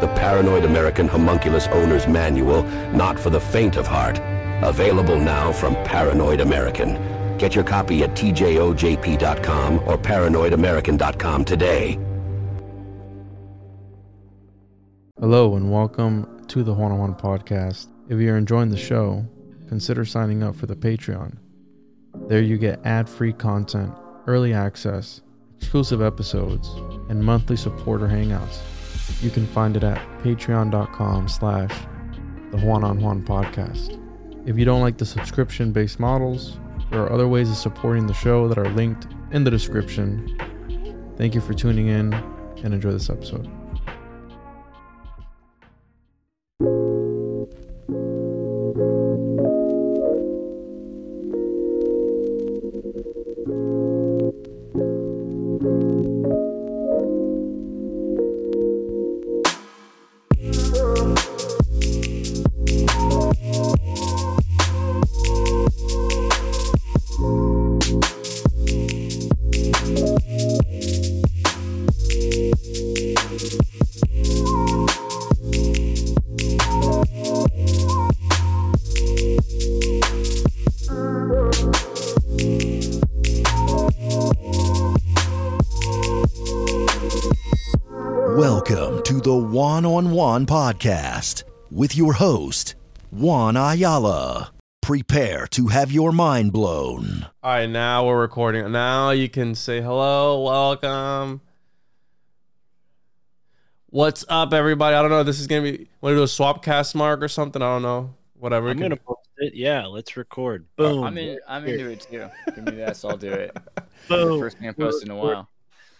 the Paranoid American Homunculus Owner's Manual, not for the faint of heart? Available now from Paranoid American. Get your copy at tjojp.com or paranoidamerican.com today. Hello and welcome to the Juan on Juan podcast. If you're enjoying the show, consider signing up for the Patreon. There you get ad-free content, early access, exclusive episodes, and monthly supporter hangouts. You can find it at patreon.com slash the Juan on Juan podcast. If you don't like the subscription-based models, there are other ways of supporting the show that are linked in the description. Thank you for tuning in and enjoy this episode. Podcast with your host, Juan Ayala. Prepare to have your mind blown. All right, now we're recording. Now you can say hello, welcome. What's up, everybody? I don't know. This is gonna be. Want to do a swap cast mark or something? I don't know. Whatever. I'm We can- gonna post it. Yeah, let's record. Boom. I'm in. I'm into it too. Give me that, so I'll do it. Boom. First man post in a while.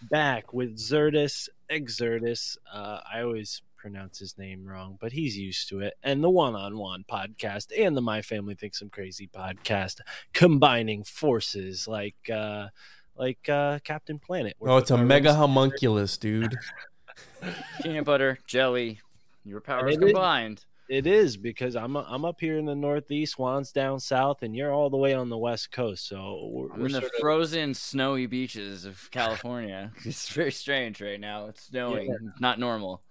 Back with Xirtus Xirtus. Uh, I always pronounce his name wrong, but he's used to it. And the Juan on Juan podcast and the My Family Thinks I'm Crazy podcast, combining forces like uh, like uh, Captain Planet. Oh, it's a mega rings homunculus, dude. Peanut butter, jelly, your powers And it is- combined. It is because I'm I'm up here in the Northeast, Juan's down south, and you're all the way on the West Coast. So we're, I'm we're in the sort of- frozen, snowy beaches of California. It's very strange right now. It's snowing. Yeah. Not normal.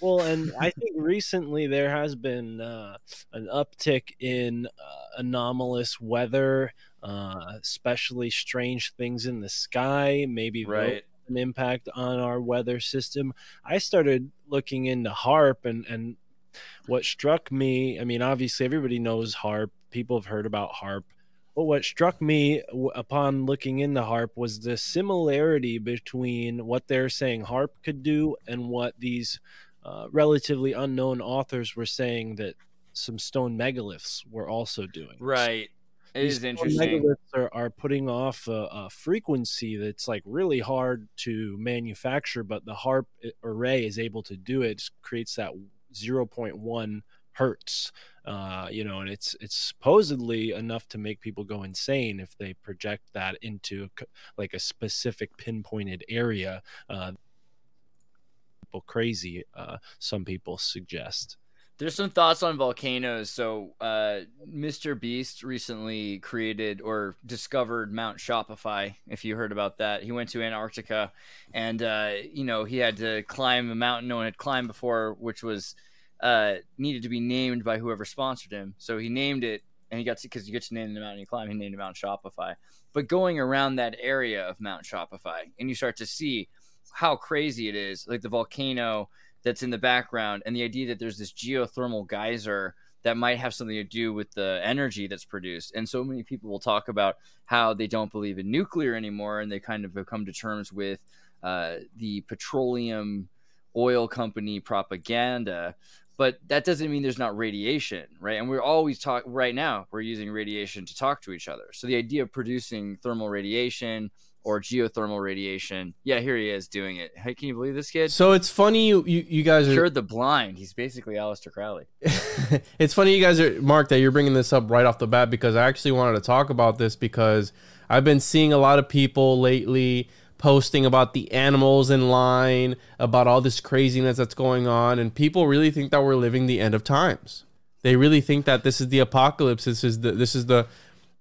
Well, and I think recently there has been uh, an uptick in uh, anomalous weather, uh, especially strange things in the sky. Maybe Right. an impact on our weather system. I started looking into HAARP, and and what struck me. I mean, obviously everybody knows HAARP. People have heard about HAARP. But what struck me upon looking into HAARP was the similarity between what they're saying HAARP could do and what these uh, relatively unknown authors were saying that some stone megaliths were also doing. Right. It These is interesting. Megaliths are, are putting off a, a frequency that's like really hard to manufacture, but the HAARP array is able to do it. It creates that 0.1 hertz, uh, you know, and it's it's supposedly enough to make people go insane if they project that into like a specific pinpointed area. Uh, people crazy. Uh, some people suggest. There's some thoughts on volcanoes. So, uh, Mr. Beast recently created or discovered Mount Shopify. If you heard about that, he went to Antarctica, and uh, you know he had to climb a mountain no one had climbed before, which was uh, needed to be named by whoever sponsored him. So he named it, and he got to because you get to name the mountain you climb. He named it Mount Shopify. But going around that area of Mount Shopify, and you start to see how crazy it is, like the volcano that's in the background and the idea that there's this geothermal geyser that might have something to do with the energy that's produced. And so many people will talk about how they don't believe in nuclear anymore, and they kind of have come to terms with uh, the petroleum oil company propaganda. But that doesn't mean there's not radiation, right? And we're always talk right now. We're using radiation to talk to each other. So the idea of producing thermal radiation or geothermal radiation. Yeah, here he is doing it. Hey, can you believe this kid? So it's funny you you, you guys are cured the blind. He's basically Aleister Crowley. it's funny you guys are Mark that you're bringing this up right off the bat because I actually wanted to talk about this because I've been seeing a lot of people lately posting about the animals in line, about all this craziness that's going on, and people really think that we're living the end of times. They really think that this is the apocalypse. This is the this is the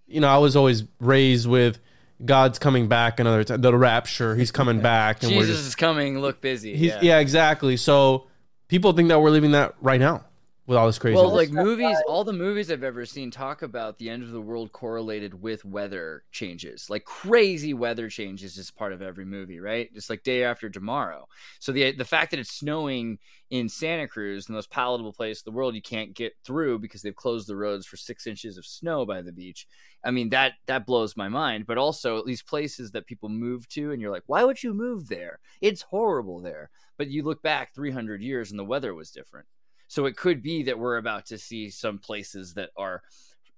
you know, I was always raised with God's coming back another time. The rapture, he's coming back, and Jesus we're just, is coming. Look busy. yeah. yeah, exactly. So people think that we're living that right now with all this crazy. Well, like movies, all the movies I've ever seen talk about the end of the world correlated with weather changes. Like crazy weather changes is part of every movie, right? Just like day after tomorrow. So the the fact that it's snowing in Santa Cruz, the most palatable place in the world, you can't get through because they've closed the roads for six inches of snow by the beach. I mean that that blows my mind. But also these places that people move to, and you're like, why would you move there? It's horrible there. But you look back 300 years and the weather was different. So it could be that we're about to see some places that are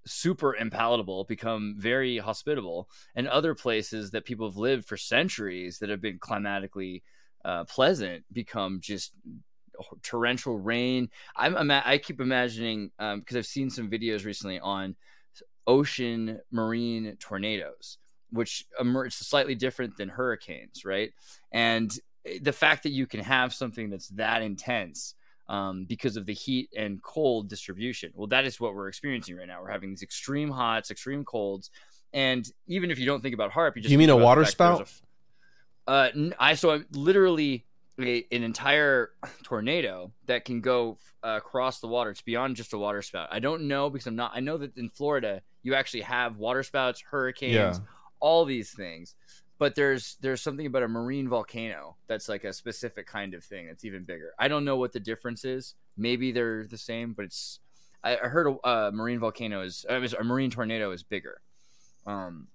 super impalatable become very hospitable, and other places that people have lived for centuries that have been climatically uh, pleasant become just torrential rain. I'm, I keep imagining because um, I've seen some videos recently on ocean marine tornadoes, which emerge slightly different than hurricanes, right? And eh, the fact that you can have something that's that intense um, because of the heat and cold distribution. Well, that is what we're experiencing right now. We're having these extreme hots, extreme colds, and even if you don't think about HAARP, you just you mean a water spout? A, uh, I so literally a, an entire tornado that can go uh, across the water. It's beyond just a water spout. I don't know because I'm not. I know that in Florida you actually have water spouts, hurricanes, yeah. all these things but there's there's something about a marine volcano that's like a specific kind of thing that's even bigger. I don't know what the difference is. Maybe they're the same, but it's I, heard a, a, marine volcano is uh, a marine tornado is bigger. Um,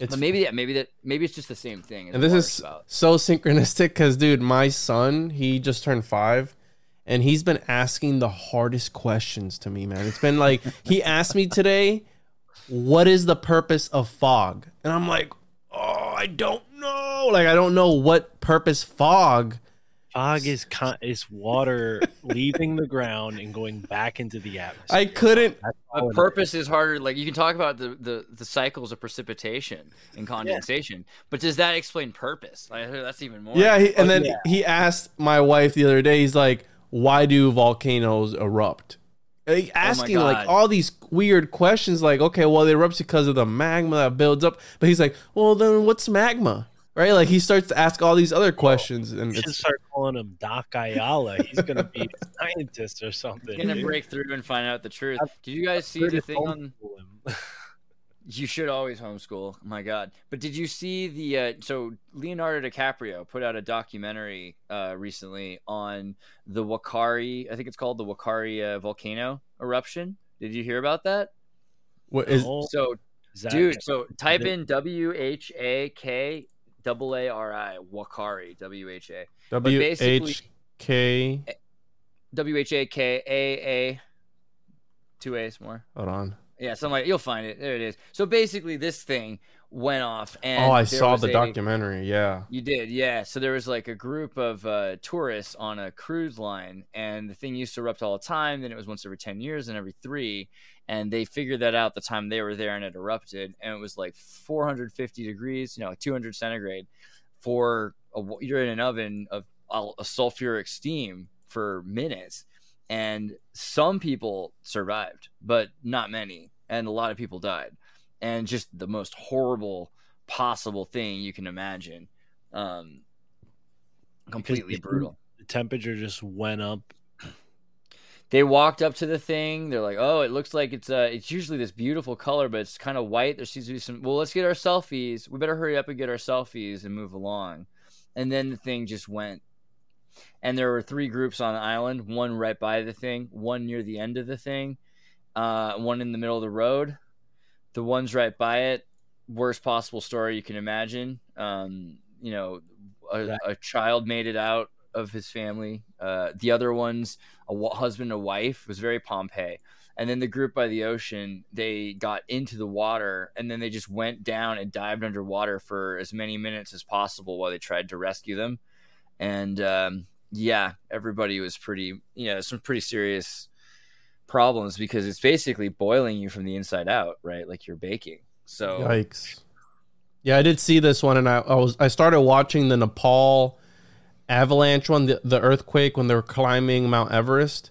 it's but maybe yeah, maybe that maybe it's just the same thing. And this is spout. so synchronistic because dude, my son he just turned five, and he's been asking the hardest questions to me, man. It's been like he asked me today, "What is the purpose of fog?" And I'm like, oh, I don't know. Like I don't know what purpose fog. Fog is con- is water leaving the ground and going back into the atmosphere. I couldn't. A purpose is harder. Like you can talk about the, the, the cycles of precipitation and condensation, yeah. but does that explain purpose? Like, that's even more. Yeah, he, and oh, then yeah. he asked my wife the other day. He's like, "Why do volcanoes erupt?" Like oh asking oh like all these weird questions, like, okay, well, it erupts because of the magma that builds up. But he's like, well, then what's magma? Right? Like he starts to ask all these other questions, and should start calling him Doc Ayala. He's gonna be a scientist or something. He's gonna break through and find out the truth. Did you guys see the thing on? You should always homeschool. My God! But did you see the? Uh, so Leonardo DiCaprio put out a documentary uh, recently on the Whakaari. I think it's called the Whakaari uh, volcano eruption. Did you hear about that? What is so, is dude? So type in W H A K double A R I Whakaari W H A W H K W H A K A A two A's more. Hold on. Yeah, so I'm like, you'll find it. There it is. So basically, this thing went off, and oh, I saw the a, documentary. Yeah, you did. Yeah. So there was like a group of uh, tourists on a cruise line, and the thing used to erupt all the time. Then it was once every ten years and every three, and they figured that out the time they were there, and it erupted, and it was like 450 degrees, you know, 200 centigrade, for a, you're in an oven of a sulfuric steam for minutes and some people survived, but not many, and a lot of people died, and just the most horrible possible thing you can imagine. Um, completely brutal. The temperature just went up. They walked up to the thing. They're like, "Oh, it looks like it's uh, it's usually this beautiful color, but it's kind of white. There seems to be some. Well, let's get our selfies. We better hurry up and get our selfies and move along." And then the thing just went and there were three groups on the island: one right by the thing, one near the end of the thing, uh, one in the middle of the road. The ones right by it, worst possible story you can imagine. Um, you know, a, a, child made it out of his family. Uh, the other ones, a husband, a wife, was very Pompeii. And then the group by the ocean, they got into the water and then they just went down and dived underwater for as many minutes as possible while they tried to rescue them. And um, yeah, everybody was pretty, you know, some pretty serious problems because it's basically boiling you from the inside out, right? Like you're baking. So yikes. Yeah, I did see this one, and I, I was I started watching the Nepal avalanche one, the, the earthquake when they were climbing Mount Everest.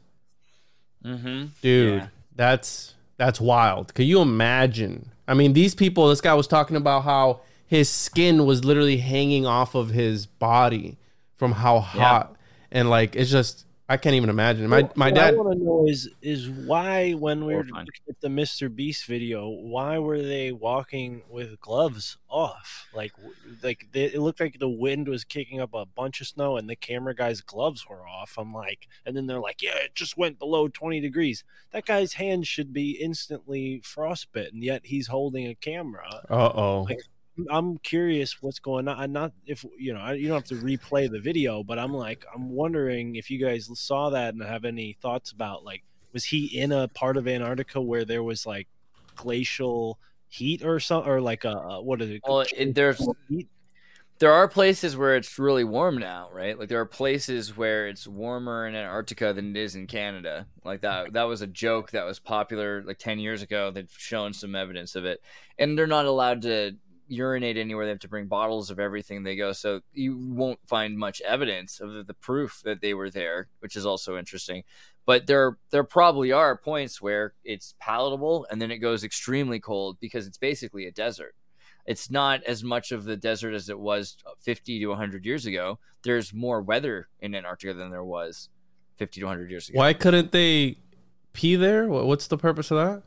Mm-hmm. Dude, yeah. that's that's wild. Can you imagine? I mean, these people. This guy was talking about how his skin was literally hanging off of his body from how hot, yeah. and like it's just I can't even imagine. My my what dad. I want to know is is why when we were looking at the Mr. Beast video, why were they walking with gloves off? Like like they, it looked like the wind was kicking up a bunch of snow, and the camera guy's gloves were off. I'm like, and then they're like, yeah, it just went below 20 degrees. That guy's hand should be instantly frostbitten, yet he's holding a camera. Uh oh. Like, I'm curious what's going on. I'm not if you know you don't have to replay the video, but I'm like I'm wondering if you guys saw that and have any thoughts about like was he in a part of Antarctica where there was like glacial heat or something or like a what is it? Well, it, there's heat? there are places where it's really warm now, right? Like there are places where it's warmer in Antarctica than it is in Canada. Like that that was a joke that was popular like 10 years ago. They've shown some evidence of it. And they're not allowed to urinate anywhere. They have to bring bottles of everything they go. So you won't find much evidence of the proof that they were there, which is also interesting. But there there probably are points where it's palatable and then it goes extremely cold because it's basically a desert. It's not as much of the desert as it was 50 to 100 years ago. There's more weather in Antarctica than there was 50 to 100 years ago. Why couldn't they pee there? What's the purpose of that?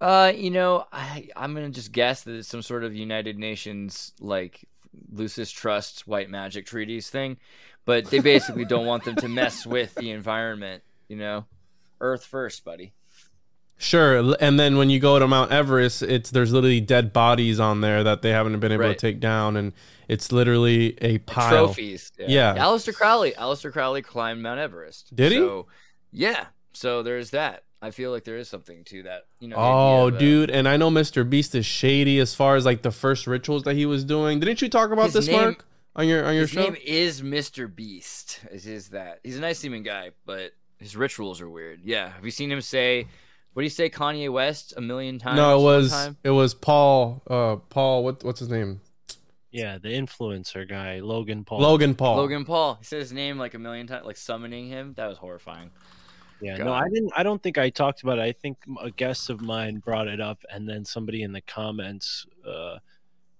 Uh, you know, I I'm gonna just guess that it's some sort of United Nations like Lucis Trust white magic treaties thing, but they basically don't want them to mess with the environment. You know, Earth first, buddy. Sure, and then when you go to Mount Everest, it's there's literally dead bodies on there that they haven't been able right. to take down, and it's literally a pile. Trophies. Yeah. yeah. Aleister Crowley. Aleister Crowley climbed Mount Everest. Did so, he? Yeah. So there's that. I feel like there is something to that. You know. Oh, of, dude, and I know Mr. Beast is shady as far as like the first rituals that he was doing. Didn't you talk about this, name, Mark, on your on your his show? His name is Mr. Beast. Is is that? He's a nice seeming guy, but his rituals are weird. Yeah. Have you seen him say? What do you say, Kanye West, a million times? No, it was it was Paul. Uh, Paul. What what's his name? Yeah, the influencer guy, Logan Paul. Logan Paul. Logan Paul. He said his name like a million times, like summoning him. That was horrifying. Yeah, God. no, I didn't. I don't think I talked about it. I think a guest of mine brought it up, and then somebody in the comments uh,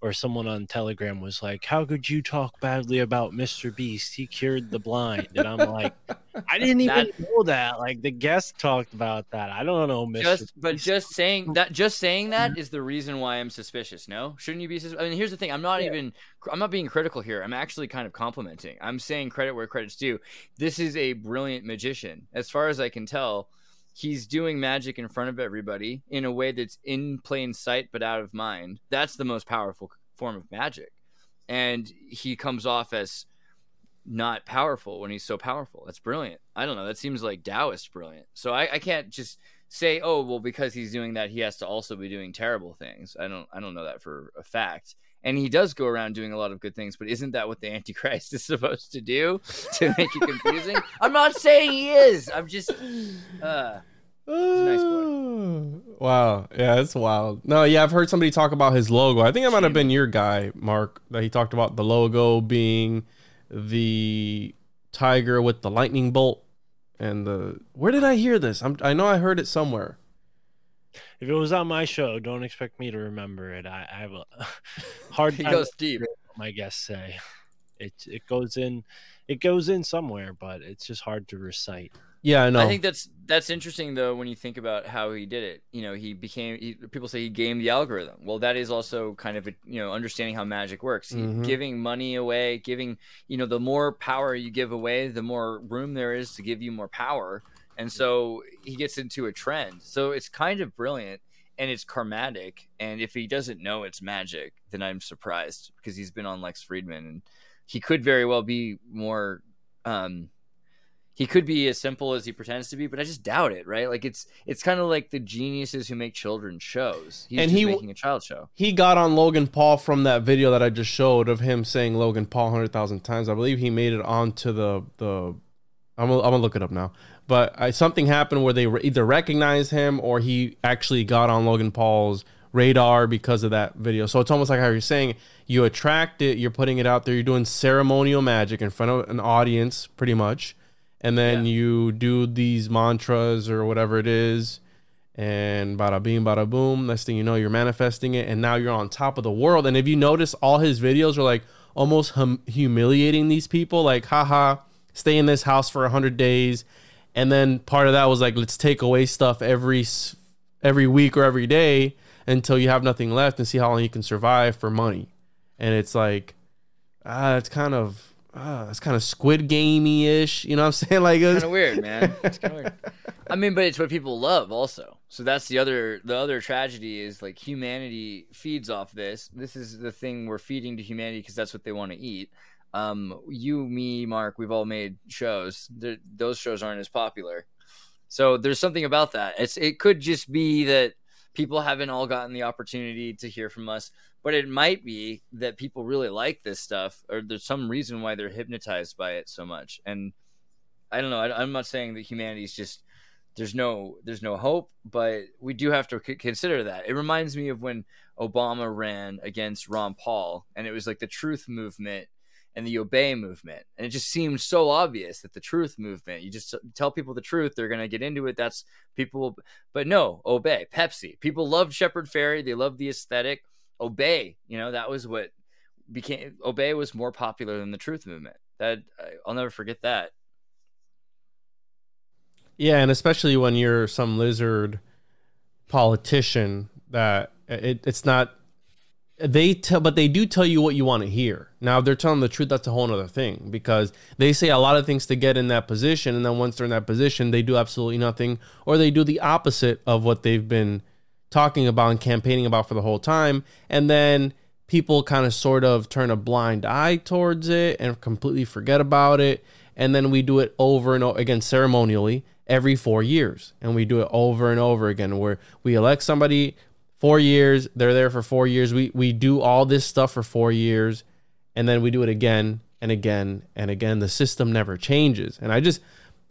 or someone on Telegram was like, "How could you talk badly about Mr. Beast? He cured the blind." And I'm like, I didn't even that, know that. Like the guest talked about that. I don't know, Mr. Just, Beast. but just saying that, just saying that mm-hmm. is the reason why I'm suspicious. No, shouldn't you be? Sus- I mean, here's the thing. I'm not yeah. even. I'm not being critical here. I'm actually kind of complimenting. I'm saying credit where credit's due. This is a brilliant magician, as far as I can tell he's doing magic in front of everybody in a way that's in plain sight but out of mind. That's the most powerful form of magic. And he comes off as not powerful when he's so powerful. That's brilliant. I don't know. That seems like Taoist brilliant. So I, I can't just say, oh, well, because he's doing that, he has to also be doing terrible things. I don't I don't know that for a fact. And he does go around doing a lot of good things, but isn't that what the Antichrist is supposed to do to make it confusing? I'm not saying he is. I'm just uh nice wow. Yeah, it's wild. No, yeah, I've heard somebody talk about his logo. I think it might have been your guy, Mark, that he talked about the logo being the tiger with the lightning bolt and the where did I hear this? I'm, I know I heard it somewhere. If it was on my show, don't expect me to remember it. I, I have a hard time. he goes deep. My guests say it. It goes in. It goes in somewhere, but it's just hard to recite. Yeah, I know. I think that's that's interesting though when you think about how he did it. You know, he became he, people say he gamed the algorithm. Well, that is also kind of a, you know understanding how magic works. He, Mhm. Giving money away, giving you know the more power you give away, the more room there is to give you more power. And so he gets into a trend. So it's kind of brilliant and it's karmatic. And if he doesn't know it's magic, then I'm surprised because he's been on Lex Fridman and he could very well be more um he could be as simple as he pretends to be, but I just doubt it, right? Like it's it's kind of like the geniuses who make children shows. He's And just he- making a child show. he got on Logan Paul from that video that I just showed of him saying Logan Paul hundred thousand times. I believe he made it onto the the. I'm gonna, I'm gonna look it up now. But I, something happened where they re- either recognized him or he actually got on Logan Paul's radar because of that video. So it's almost like how you're saying you attract it, you're putting it out there, you're doing ceremonial magic in front of an audience, pretty much, and then Yeah. you do these mantras or whatever it is, and bada bing, bada boom. Next thing you know, you're manifesting it, and now you're on top of the world. And if you notice, all his videos are like almost hum- humiliating these people, like, haha, stay in this house for hundred days, and then part of that was like, let's take away stuff every every week or every day until you have nothing left, and see how long you can survive for money. And it's like, ah, it's kind of. Uh, it's kind of Squid Gamey ish, you know what I'm saying? Like, it was- Kind of weird, man. It's kind of weird. I mean, but it's what people love, also. So that's the other the other tragedy is like humanity feeds off this. This is the thing we're feeding to humanity because that's what they want to eat. Um, you, me, Mark, we've all made shows. They're, those shows aren't as popular. So there's something about that. It's it could just be that people haven't all gotten the opportunity to hear from us, but it might be that people really like this stuff, or there's some reason why they're hypnotized by it so much. And I don't know. I, I'm not saying that humanity's just there's no there's no hope, but we do have to c- consider that. It reminds me of when Obama ran against Ron Paul, and it was like the Truth Movement and the Obey movement, and it just seemed so obvious that the Truth movement, you just tell people the truth, they're gonna get into it. That's people, but no, Obey, Pepsi. People loved Shepard Fairey, they loved the aesthetic. Obey, you know, that was what became Obey was more popular than the Truth movement. That I'll never forget that. Yeah, and especially when you're some lizard politician that it, it's not they tell but they do tell you what you want to hear. Now if they're telling the truth, that's a whole other thing because they say a lot of things to get in that position, and then once they're in that position, they do absolutely nothing, or they do the opposite of what they've been talking about and campaigning about for the whole time, and then people kind of sort of turn a blind eye towards it and completely forget about it and then we do it over and over again ceremonially every four years and we do it over and over again where we elect somebody four years they're there for four years. We we do all this stuff for four years and then we do it again and again and again. The system never changes. And i just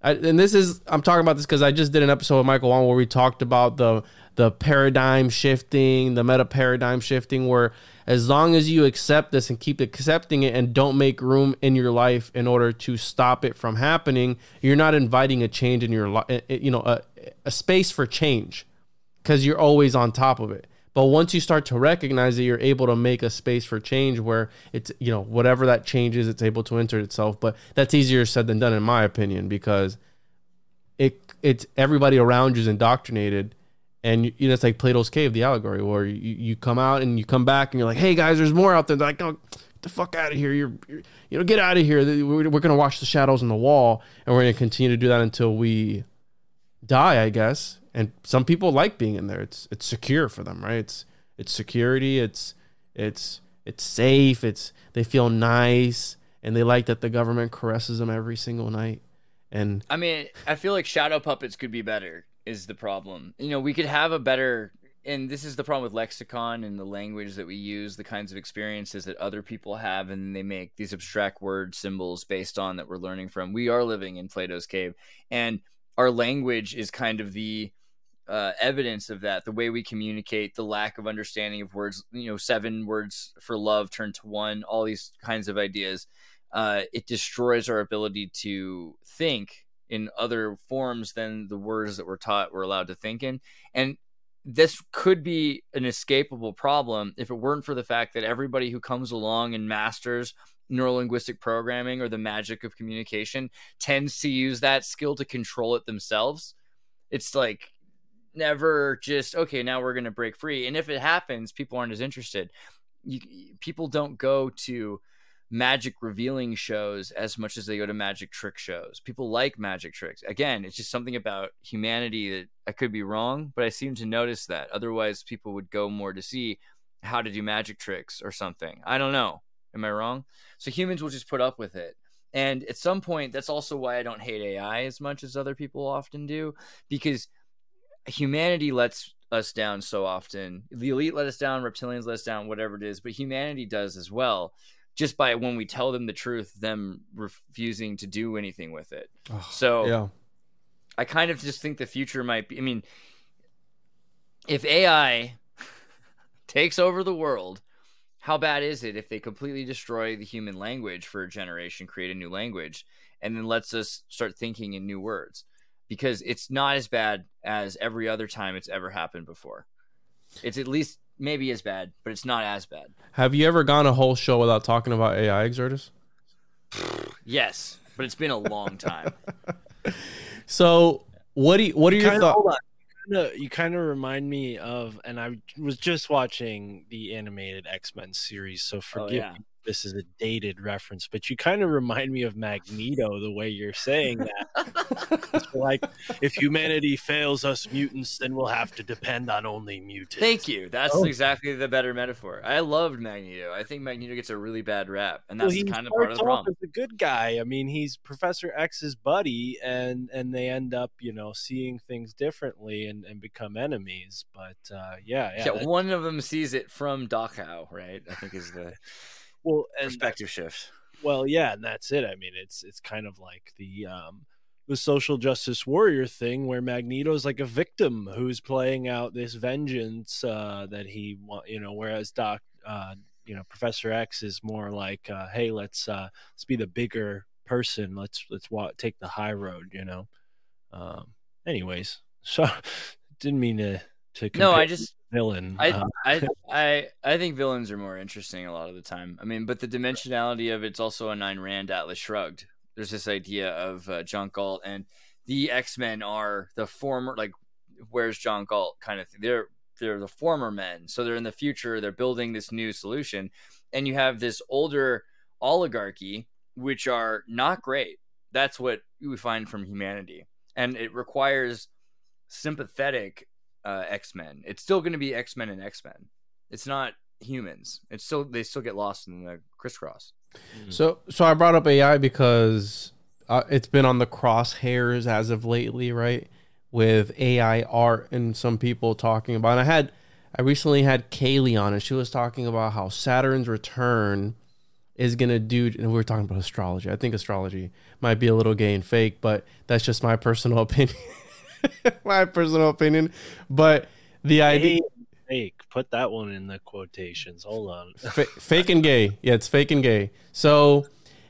I, and this is I'm talking about this because I just did an episode with Michael Wong where we talked about the the paradigm shifting, the meta paradigm shifting, where as long as you accept this and keep accepting it and don't make room in your life in order to stop it from happening, you're not inviting a change in your life, eh, eh, you know, a, a space for change because you're always on top of it. But once you start to recognize that you're able to make a space for change where it's, you know, whatever that change is, it's able to enter itself. But that's easier said than done, in my opinion, because it it's everybody around you is indoctrinated. And you know, it's like Plato's cave, the allegory, where you, you come out and you come back and you're like, "Hey guys, there's more out there." They're like, "No, get the fuck out of here! You're, you're you know, get out of here! We're, we're gonna watch the shadows on the wall, and we're gonna continue to do that until we die, I guess." And some people like being in there. It's it's secure for them, right? It's it's security. It's it's it's safe. It's they feel nice, and they like that the government caresses them every single night. And I mean, I feel like shadow puppets could be better. Is the problem? You know, we could have a better, and this is the problem with lexicon and the language that we use, the kinds of experiences that other people have, and they make these abstract word symbols based on that we're learning from. We are living in Plato's cave, and our language is kind of the uh, evidence of that. The way we communicate, the lack of understanding of words. You know, seven words for love turned to one. All these kinds of ideas. Uh, it destroys our ability to think in other forms than the words that we're taught we're allowed to think in. And this could be an escapable problem if it weren't for the fact that everybody who comes along and masters neurolinguistic programming or the magic of communication tends to use that skill to control it themselves. It's like never just okay, now we're going to break free. And if it happens, people aren't as interested. You, people don't go to magic revealing shows as much as they go to magic trick shows. People like magic tricks. Again, it's just something about humanity that I could be wrong, but I seem to notice that. Otherwise, people would go more to see how to do magic tricks or something. I don't know. Am I wrong? So humans will just put up with it. And at some point, that's also why I don't hate AI as much as other people often do, because humanity lets us down so often. The elite let us down, reptilians let us down, whatever it is, but humanity does as well just by when we tell them the truth, them refusing to do anything with it. Oh, so yeah. I kind of just think the future might be. I mean, if AI takes over the world, how bad is it if they completely destroy the human language for a generation, create a new language, and then lets us start thinking in new words? Because it's not as bad as every other time it's ever happened before. It's at least maybe as bad, but it's not as bad. Have you ever gone a whole show without talking about AI, Xirtus? yes, but it's been a long time. so, what do you, what are your thoughts? You kind of remind me of, and I was just watching the animated X Men series, so oh, forgive oh, yeah. me this is a dated reference, but you kind of remind me of Magneto the way you're saying that. like, if humanity fails us mutants, then we'll have to depend on only mutants. Thank you. That's oh. exactly the better metaphor. I loved Magneto. I think Magneto gets a really bad rap, and that's well, kind of part of the problem. As a good guy. I mean, he's Professor X's buddy, and and they end up, you know, seeing things differently and, and become enemies. But uh, yeah, yeah. Yeah, one of them sees it from Dachau, right? I think is the well perspective shift. well yeah and that's it. I mean it's it's kind of like the um the social justice warrior thing where magneto's like a victim who's playing out this vengeance uh that he want you know whereas doc uh you know professor x is more like uh hey let's uh let's be the bigger person. Let's let's walk take the high road you know? Um anyways so didn't mean to to no i just villain. I, uh, I I I think villains are more interesting a lot of the time. I mean, but the dimensionality of it's also a Ayn Rand Atlas Shrugged. There's this idea of uh, John Galt and the X Men are the former like where's John Galt kind of thing. They're they're the former men, so they're in the future. They're building this new solution, and you have this older oligarchy, which are not great. That's what we find from humanity, and it requires sympathetic uh, X Men. It's still going to be X Men and X Men. It's not humans. It's still they still get lost in the crisscross. Mm-hmm. So so I brought up AI because uh, it's been on the crosshairs as of lately, right? With AI art and some people talking about. And I had I recently had Kaylee on, and she was talking about how Saturn's return is gonna do. And we were talking about astrology. I think astrology might be a little gay and fake, but that's just my personal opinion. my personal opinion. But the idea fake. Put that one in the quotations. Hold on. Fake and gay. Yeah, it's fake and gay. So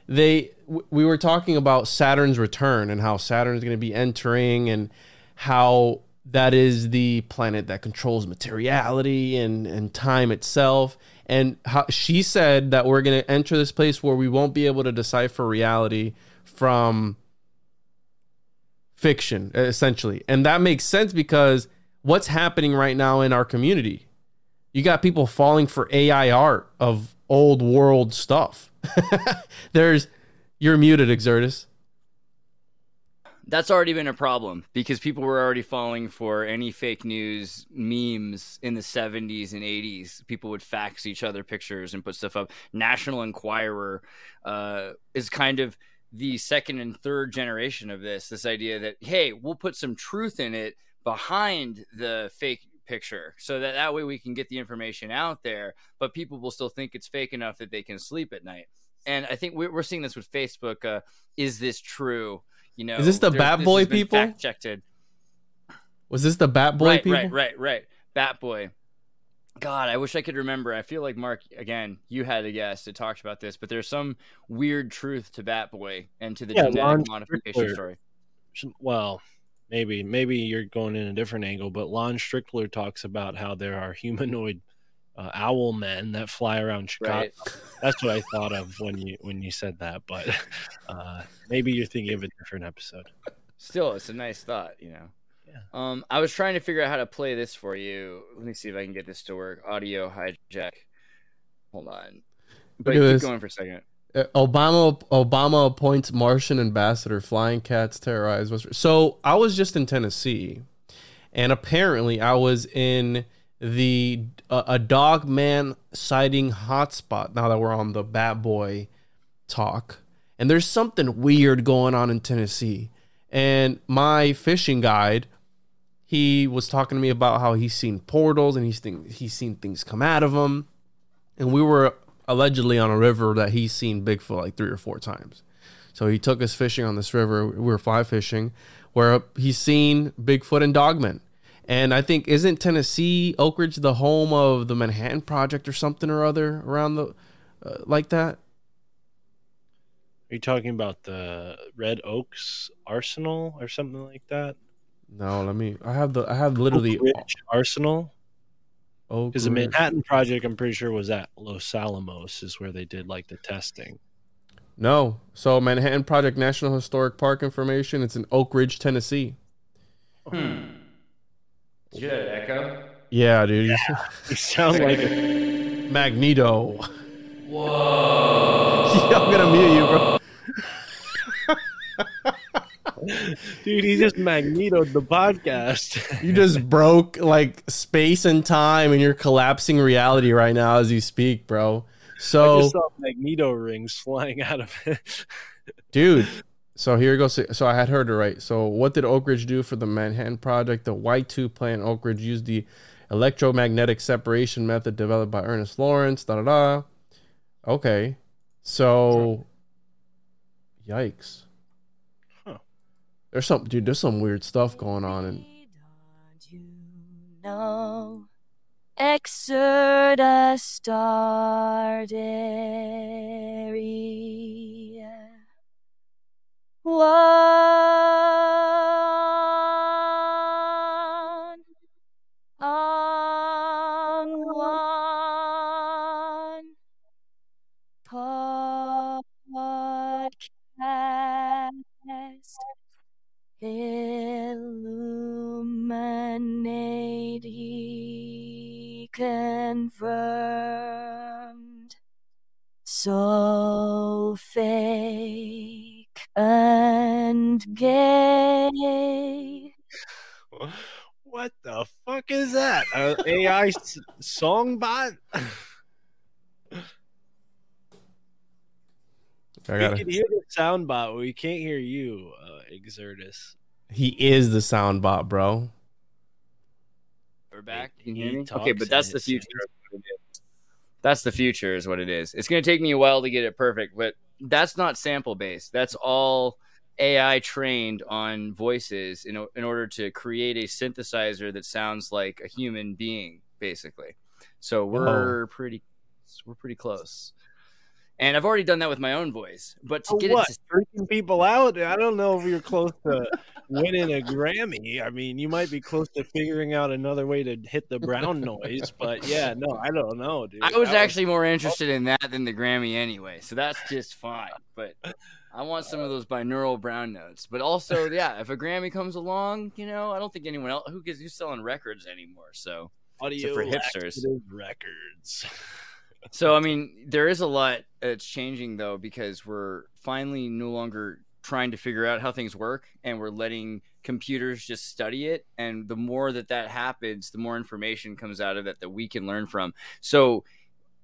they w- we were talking about Saturn's return and how Saturn's going to be entering and how that is the planet that controls materiality and and time itself and how she said that we're going to enter this place where we won't be able to decipher reality from fiction, essentially. And that makes sense because what's happening right now in our community? You got people falling for AI art of old world stuff. There's, you're muted, Xirtus. That's already been a problem because people were already falling for any fake news memes in the 70s and 80s. People would fax each other pictures and put stuff up. National Enquirer uh, is kind of the second and third generation of this this idea that hey we'll put some truth in it behind the fake picture so that that way we can get the information out there but people will still think it's fake enough that they can sleep at night. And i think we're, seeing this with facebook uh, is this true? You know is this the bat boy people? checked was this the bat boy right, people? right right right. Bat boy God, I wish I could remember. I feel like Mark again. You had a guest that talked about this, but there's some weird truth to Batboy and to the yeah, genetic modification story. Well, maybe maybe you're going in a different angle, but Lon Strickler talks about how there are humanoid uh, owl men that fly around Chicago. Right. That's what I thought of when you when you said that, but uh, maybe you're thinking of a different episode. Still, it's a nice thought, you know. Yeah. Um, I was trying to figure out how to play this for you. Let me see if I can get this to work. Audio hijack. Hold on. But at keep this. going for a second. Uh, Obama Obama appoints Martian ambassador. Flying cats terrorize West. So I was just in Tennessee, and apparently I was in the uh, a dog man sighting hotspot. Now that we're on the Bat Boy talk, and there's something weird going on in Tennessee. And my fishing guide, he was talking to me about how he's seen portals and he's think, he's seen things come out of them. And we were allegedly on a river that he's seen Bigfoot like three or four times. So he took us fishing on this river. We were fly fishing, where he's seen Bigfoot and Dogman. And I think isn't Tennessee Oak Ridge the home of the Manhattan Project or something or other around the uh, like that? Are you talking about the Red Oaks Arsenal or something like that? No, let me. I have the. I have literally. Oak Ridge Arsenal. Oh, Because the Manhattan Project, I'm pretty sure, was at Los Alamos, is where they did like the testing. No. So Manhattan Project National Historic Park information. It's in Oak Ridge, Tennessee. Hmm. Did you get an echo? Yeah, dude. You sound like Magneto. Whoa. I'm gonna mute you, bro. dude. He just magnetoed the podcast. You just broke like space and time, and you're collapsing reality right now as you speak, bro. I So, just saw magneto rings flying out of it. dude. So here it goes. So I had heard it right. So what did Oak Ridge do for the Manhattan Project? The Y2 plant Oak Ridge used the electromagnetic separation method developed by Ernest Lawrence. Da da da. Okay. So, yikes. There's some dude. There's some weird stuff going on, and you know. One confirmed so fake and gay what the fuck is that? A AI s- song bot? I We gotta. can hear the sound bot, but we can't hear you, uh, Xirtus. He is the sound bot, bro. We're back. Can you hear me? Okay, but that's the future. sings. of what it is. That's the future, is what it is. It's going to take me a while to get it perfect, but that's not sample based. That's all AI trained on voices in, in order to create a synthesizer that sounds like a human being, basically. So we're oh. pretty, we're pretty close. And I've already done that with my own voice, but to For get what? it to Freaking people out? I don't know if you're close to winning a Grammy. I mean, you might be close to figuring out another way to hit the brown noise, but yeah, no, I don't know, dude. I was actually more oh. interested in that than the Grammy anyway, so that's just fine. But I want some of those binaural brown notes. But also, yeah, if a Grammy comes along, you know, I don't think anyone else who gives who's selling records anymore. So, audio for hipsters. records. so I mean, there is a lot that's changing though because we're finally no longer trying to figure out how things work, and we're letting computers just study it. And the more that that happens, the more information comes out of it that we can learn from. So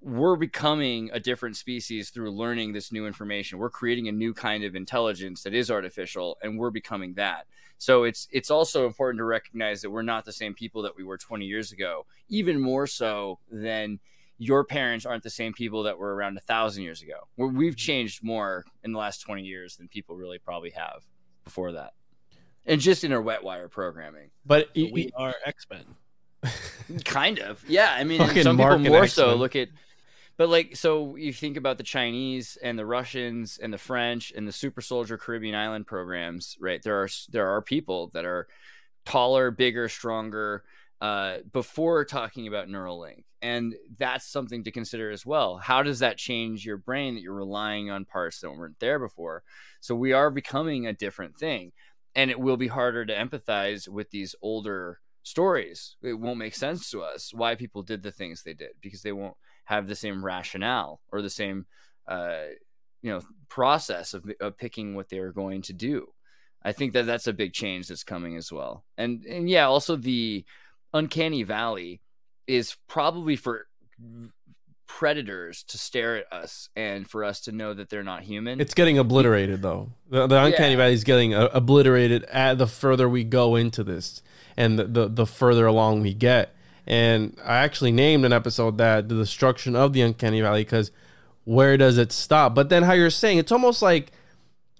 we're becoming a different species through learning this new information. We're creating a new kind of intelligence that is artificial, and we're becoming that. So it's it's also important to recognize that we're not the same people that we were 20 years ago. Even more so than your parents aren't the same people that were around a thousand years ago. We've mm-hmm. changed more in the last 20 years than people really probably have before that, and just in our wet wire programming. But So we are X Men. Kind of, yeah. I mean, some Mark people more so X-Men. look at But like, so you think about the Chinese and the Russians and the French and the Super Soldier Caribbean Island programs, right? There are there are people that are taller, bigger, stronger. Uh, before talking about Neuralink, and that's something to consider as well. How does that change your brain that you're relying on parts that weren't there before? So we are becoming a different thing, and it will be harder to empathize with these older stories. It won't make sense to us why people did the things they did because they won't have the same rationale or the same uh, you know process of, of picking what they're going to do. I think that that's a big change that's coming as well. And and yeah, also the uncanny valley is probably for predators to stare at us and for us to know that they're not human. It's getting obliterated though. The, the uncanny Yeah. valley is getting uh, obliterated at the further we go into this, and the, the the further along we get. And I actually named an episode that the destruction of the uncanny valley because where does it stop? But then how you're saying it's almost like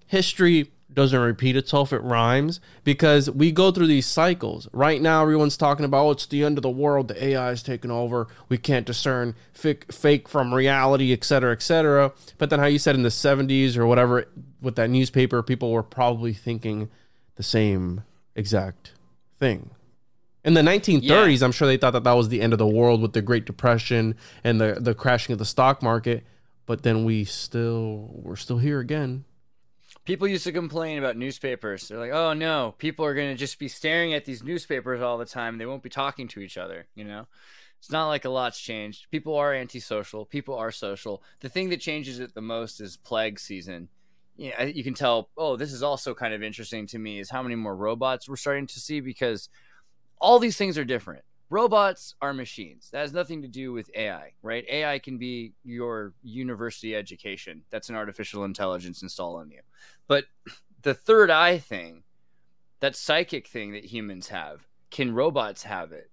history doesn't repeat itself it rhymes because we go through these cycles. Right now everyone's talking about oh, it's the end of the world the ai is taking over we can't discern fake, fake from reality et cetera et cetera. But then how you said in the 70s or whatever with that newspaper people were probably thinking the same exact thing. In the 1930s i'm sure they thought that that was the end of the world with the great depression and the, the crashing of the stock market but then we still we're still here again People used to complain about newspapers. They're like, "Oh no, people are going to just be staring at these newspapers all the time. They won't be talking to each other." You know, it's not like a lot's changed. People are antisocial. People are social. The thing that changes it the most is plague season. Yeah, you can tell. Oh, this is also kind of interesting to me. Is how many more robots we're starting to see because all these things are different. Robots are machines. That has nothing to do with AI, right? AI can be your university education. That's an artificial intelligence installed on you. But the third eye thing, that psychic thing that humans have, can robots have it?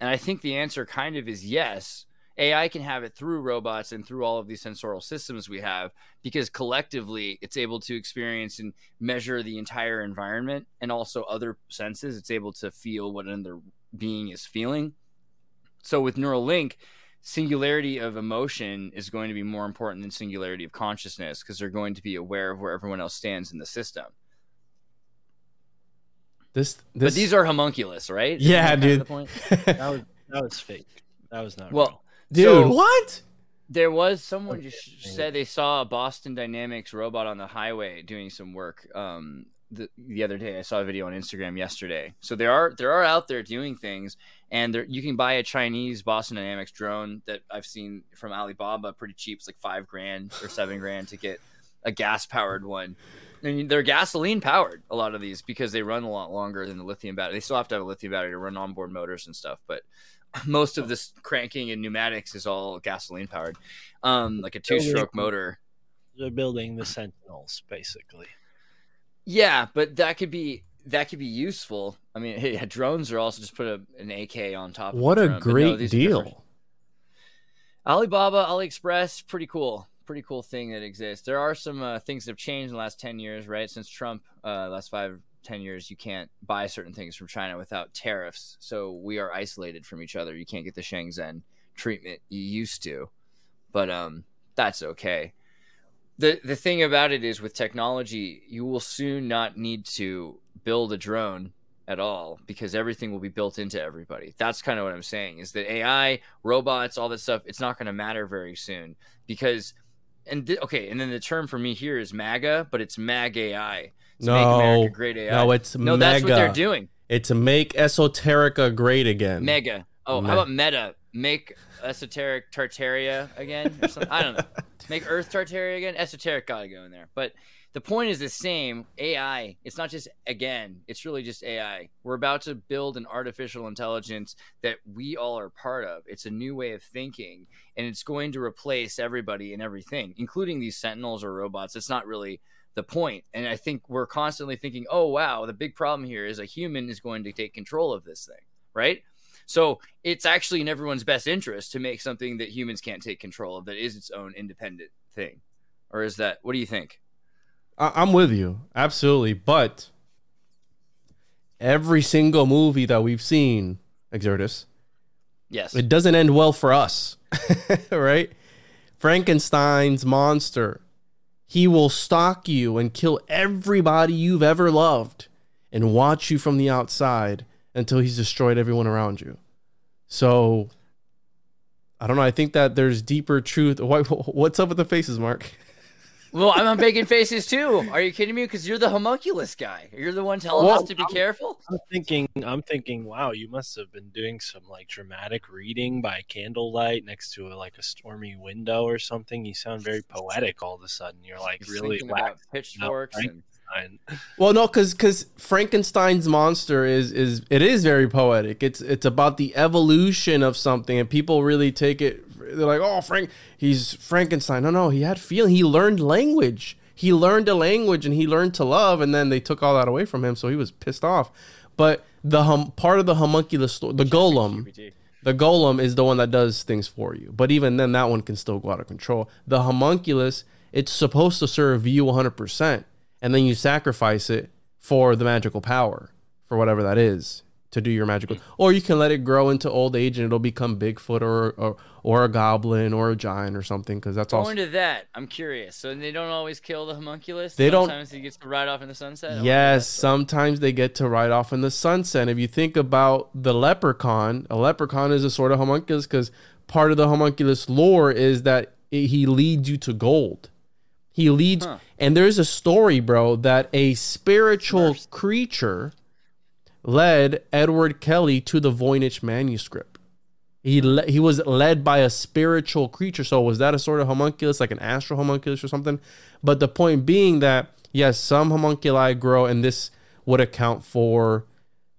And I think the answer kind of is yes. AI can have it through robots and through all of these sensorial systems we have because collectively it's able to experience and measure the entire environment and also other senses. It's able to feel what another being is feeling. So with Neuralink, singularity of emotion is going to be more important than singularity of consciousness because they're going to be aware of where everyone else stands in the system. this this but these are homunculus, right? Isn't Yeah, that kind of dude. the point? That was that was fake. That was not Well, real. dude So- what There was someone just said they saw a Boston Dynamics robot on the highway doing some work. Um, the, the other day, I saw a video on Instagram yesterday. So there are there are out there doing things, and there, you can buy a Chinese Boston Dynamics drone that I've seen from Alibaba pretty cheap. It's like five grand or seven grand to get a gas powered one. And they're gasoline powered. A lot of these because they run a lot longer than the lithium battery. They still have to have a lithium battery to run onboard motors and stuff, but most of this cranking and pneumatics is all gasoline powered um like a two stroke motor They're building the Sentinels, basically. Yeah but that could be that could be useful. I mean hey, drones are also just put a, an ak on top what a drone, no, great different. deal. Alibaba aliexpress pretty cool. Pretty cool thing that exists. There are some uh, things that have changed in the last 10 years right? Since trump uh last five 10 years you can't buy certain things from china without tariffs. So we are isolated from each other. You can't get the shenzhen treatment you used to. But um that's okay the the thing about it is with technology you will soon not need to build a drone at all because everything will be built into everybody that's kind of what i'm saying is that ai robots all that stuff it's not going to matter very soon because and th- okay and then the term for me here is maga but it's mag ai it's make No. america great ai no it's no mega that's what they're doing it's make esoterica great again Mega. Oh, Me- how about meta? Make esoteric Tartaria again or something? I don't know. Make Earth Tartaria again? Esoteric gotta go in there. But the point is the same. AI. It's not just again. It's really just AI. We're about to build an artificial intelligence that we all are part of. It's a new way of thinking, and it's going to replace everybody and everything, including these sentinels or robots. It's not really the point. And I think we're constantly thinking, oh wow, the big problem here is a human is going to take control of this thing, right? So it's actually in everyone's best interest to make something that humans can't take control of that is its own independent thing. Or is that what do you think? I- i'm with you absolutely but every single movie that we've seen Xirtus Yes. it doesn't end well for us right Frankenstein's monster. He will stalk you and kill everybody you've ever loved and watch you from the outside until he's destroyed everyone around you. So I don't know. I think that there's deeper truth. Why- What's up with the faces, Mark? Well, I'm on bacon faces too. Are you kidding me? Because you're the homunculus guy. You're the one telling Well, us to be careful. I'm thinking, I'm thinking, wow, you must have been doing some like dramatic reading by candlelight next to a, like a stormy window or something. You sound very poetic all of a sudden. You're like He's really thinking about waxed pitchforks right? and fine. Well, no, because because Frankenstein's monster is is it is very poetic. It's it's about the evolution of something, and people really take it. They're like, oh, Frank, he's Frankenstein. No, no, he had feeling. He learned language. He learned a language, and he learned to love. And then they took all that away from him, so he was pissed off. But the hum, part of the homunculus, sto- the golem, the golem is the one that does things for you. But even then, that one can still go out of control. The homunculus, it's supposed to serve you 100%, and then you sacrifice it for the magical power, for whatever that is, to do your magical. Or you can let it grow into old age and it'll become Bigfoot or or, or a goblin or a giant or something, because that's. Going to that, I'm curious. So they don't always kill the homunculus. They don't- Sometimes he gets to ride off in the sunset. Yes, sometimes they get to ride off in the sunset. If you think about the leprechaun, a leprechaun is a sort of homunculus because part of the homunculus lore is that it- he leads you to gold. He leads, Huh. And there's a story, bro, that a spiritual creature led Edward Kelly to the Voynich manuscript. He le- he was led by a spiritual creature. So was that a sort of homunculus, like an astral homunculus or something? But the point being that yes, some homunculi grow, and this would account for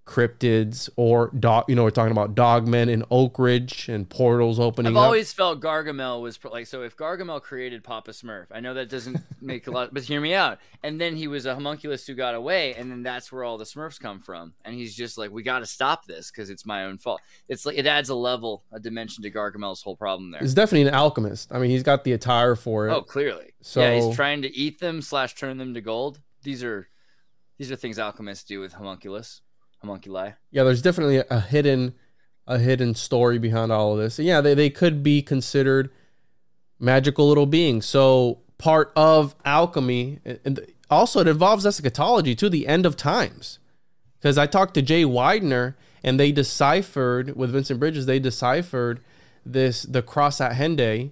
cryptids or dog. You know, we're talking about dogmen in Oak Ridge and portals opening I've up. always felt Gargamel was like so. If Gargamel created Papa Smurf, I know that doesn't make a lot, but hear me out. And then he was a homunculus who got away, and then that's where all the Smurfs come from. And he's just like, we got to stop this because it's my own fault. It's like it adds a level, a dimension to Gargamel's whole problem there. He's definitely an alchemist. I mean, he's got the attire for it. Oh, clearly. So- yeah, he's trying to eat them slash turn them to gold. These are these are things alchemists do with homunculus, homunculi. yeah, there's definitely a hidden a hidden story behind all of this. And yeah, they, they could be considered magical little beings. So part of alchemy and also it involves eschatology to the end of times. Because I talked to Jay Weidner and they deciphered with Vincent Bridges, they deciphered this the cross at Hendaye,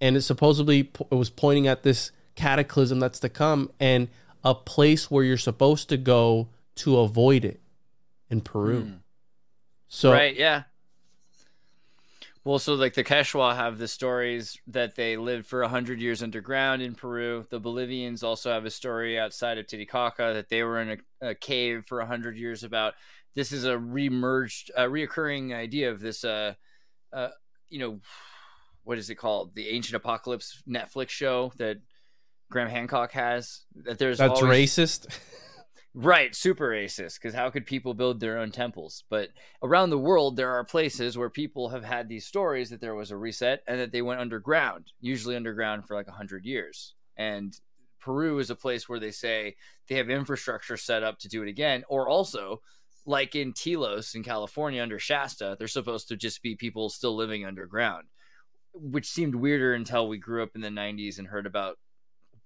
and it supposedly it was pointing at this cataclysm that's to come and a place where you're supposed to go to avoid it in Peru. Hmm. So right, yeah. Well, so like the Quechua have the stories that they lived for 100 years underground in Peru. The Bolivians also have a story outside of Titicaca that they were in a, a cave for 100 years about. This is a remerged, uh, reoccurring idea of this, uh, uh, you know, what is it called? The Ancient Apocalypse Netflix show that Graham Hancock has. That there's that's always, racist. Right, super racist. Because how could people build their own temples? But around the world, there are places where people have had these stories that there was a reset and that they went underground, usually underground for like 100 years. And Peru is a place where they say they have infrastructure set up to do it again. Or also, like in Telos in California under Shasta, they're supposed to just be people still living underground, which seemed weirder until we grew up in the 90s and heard about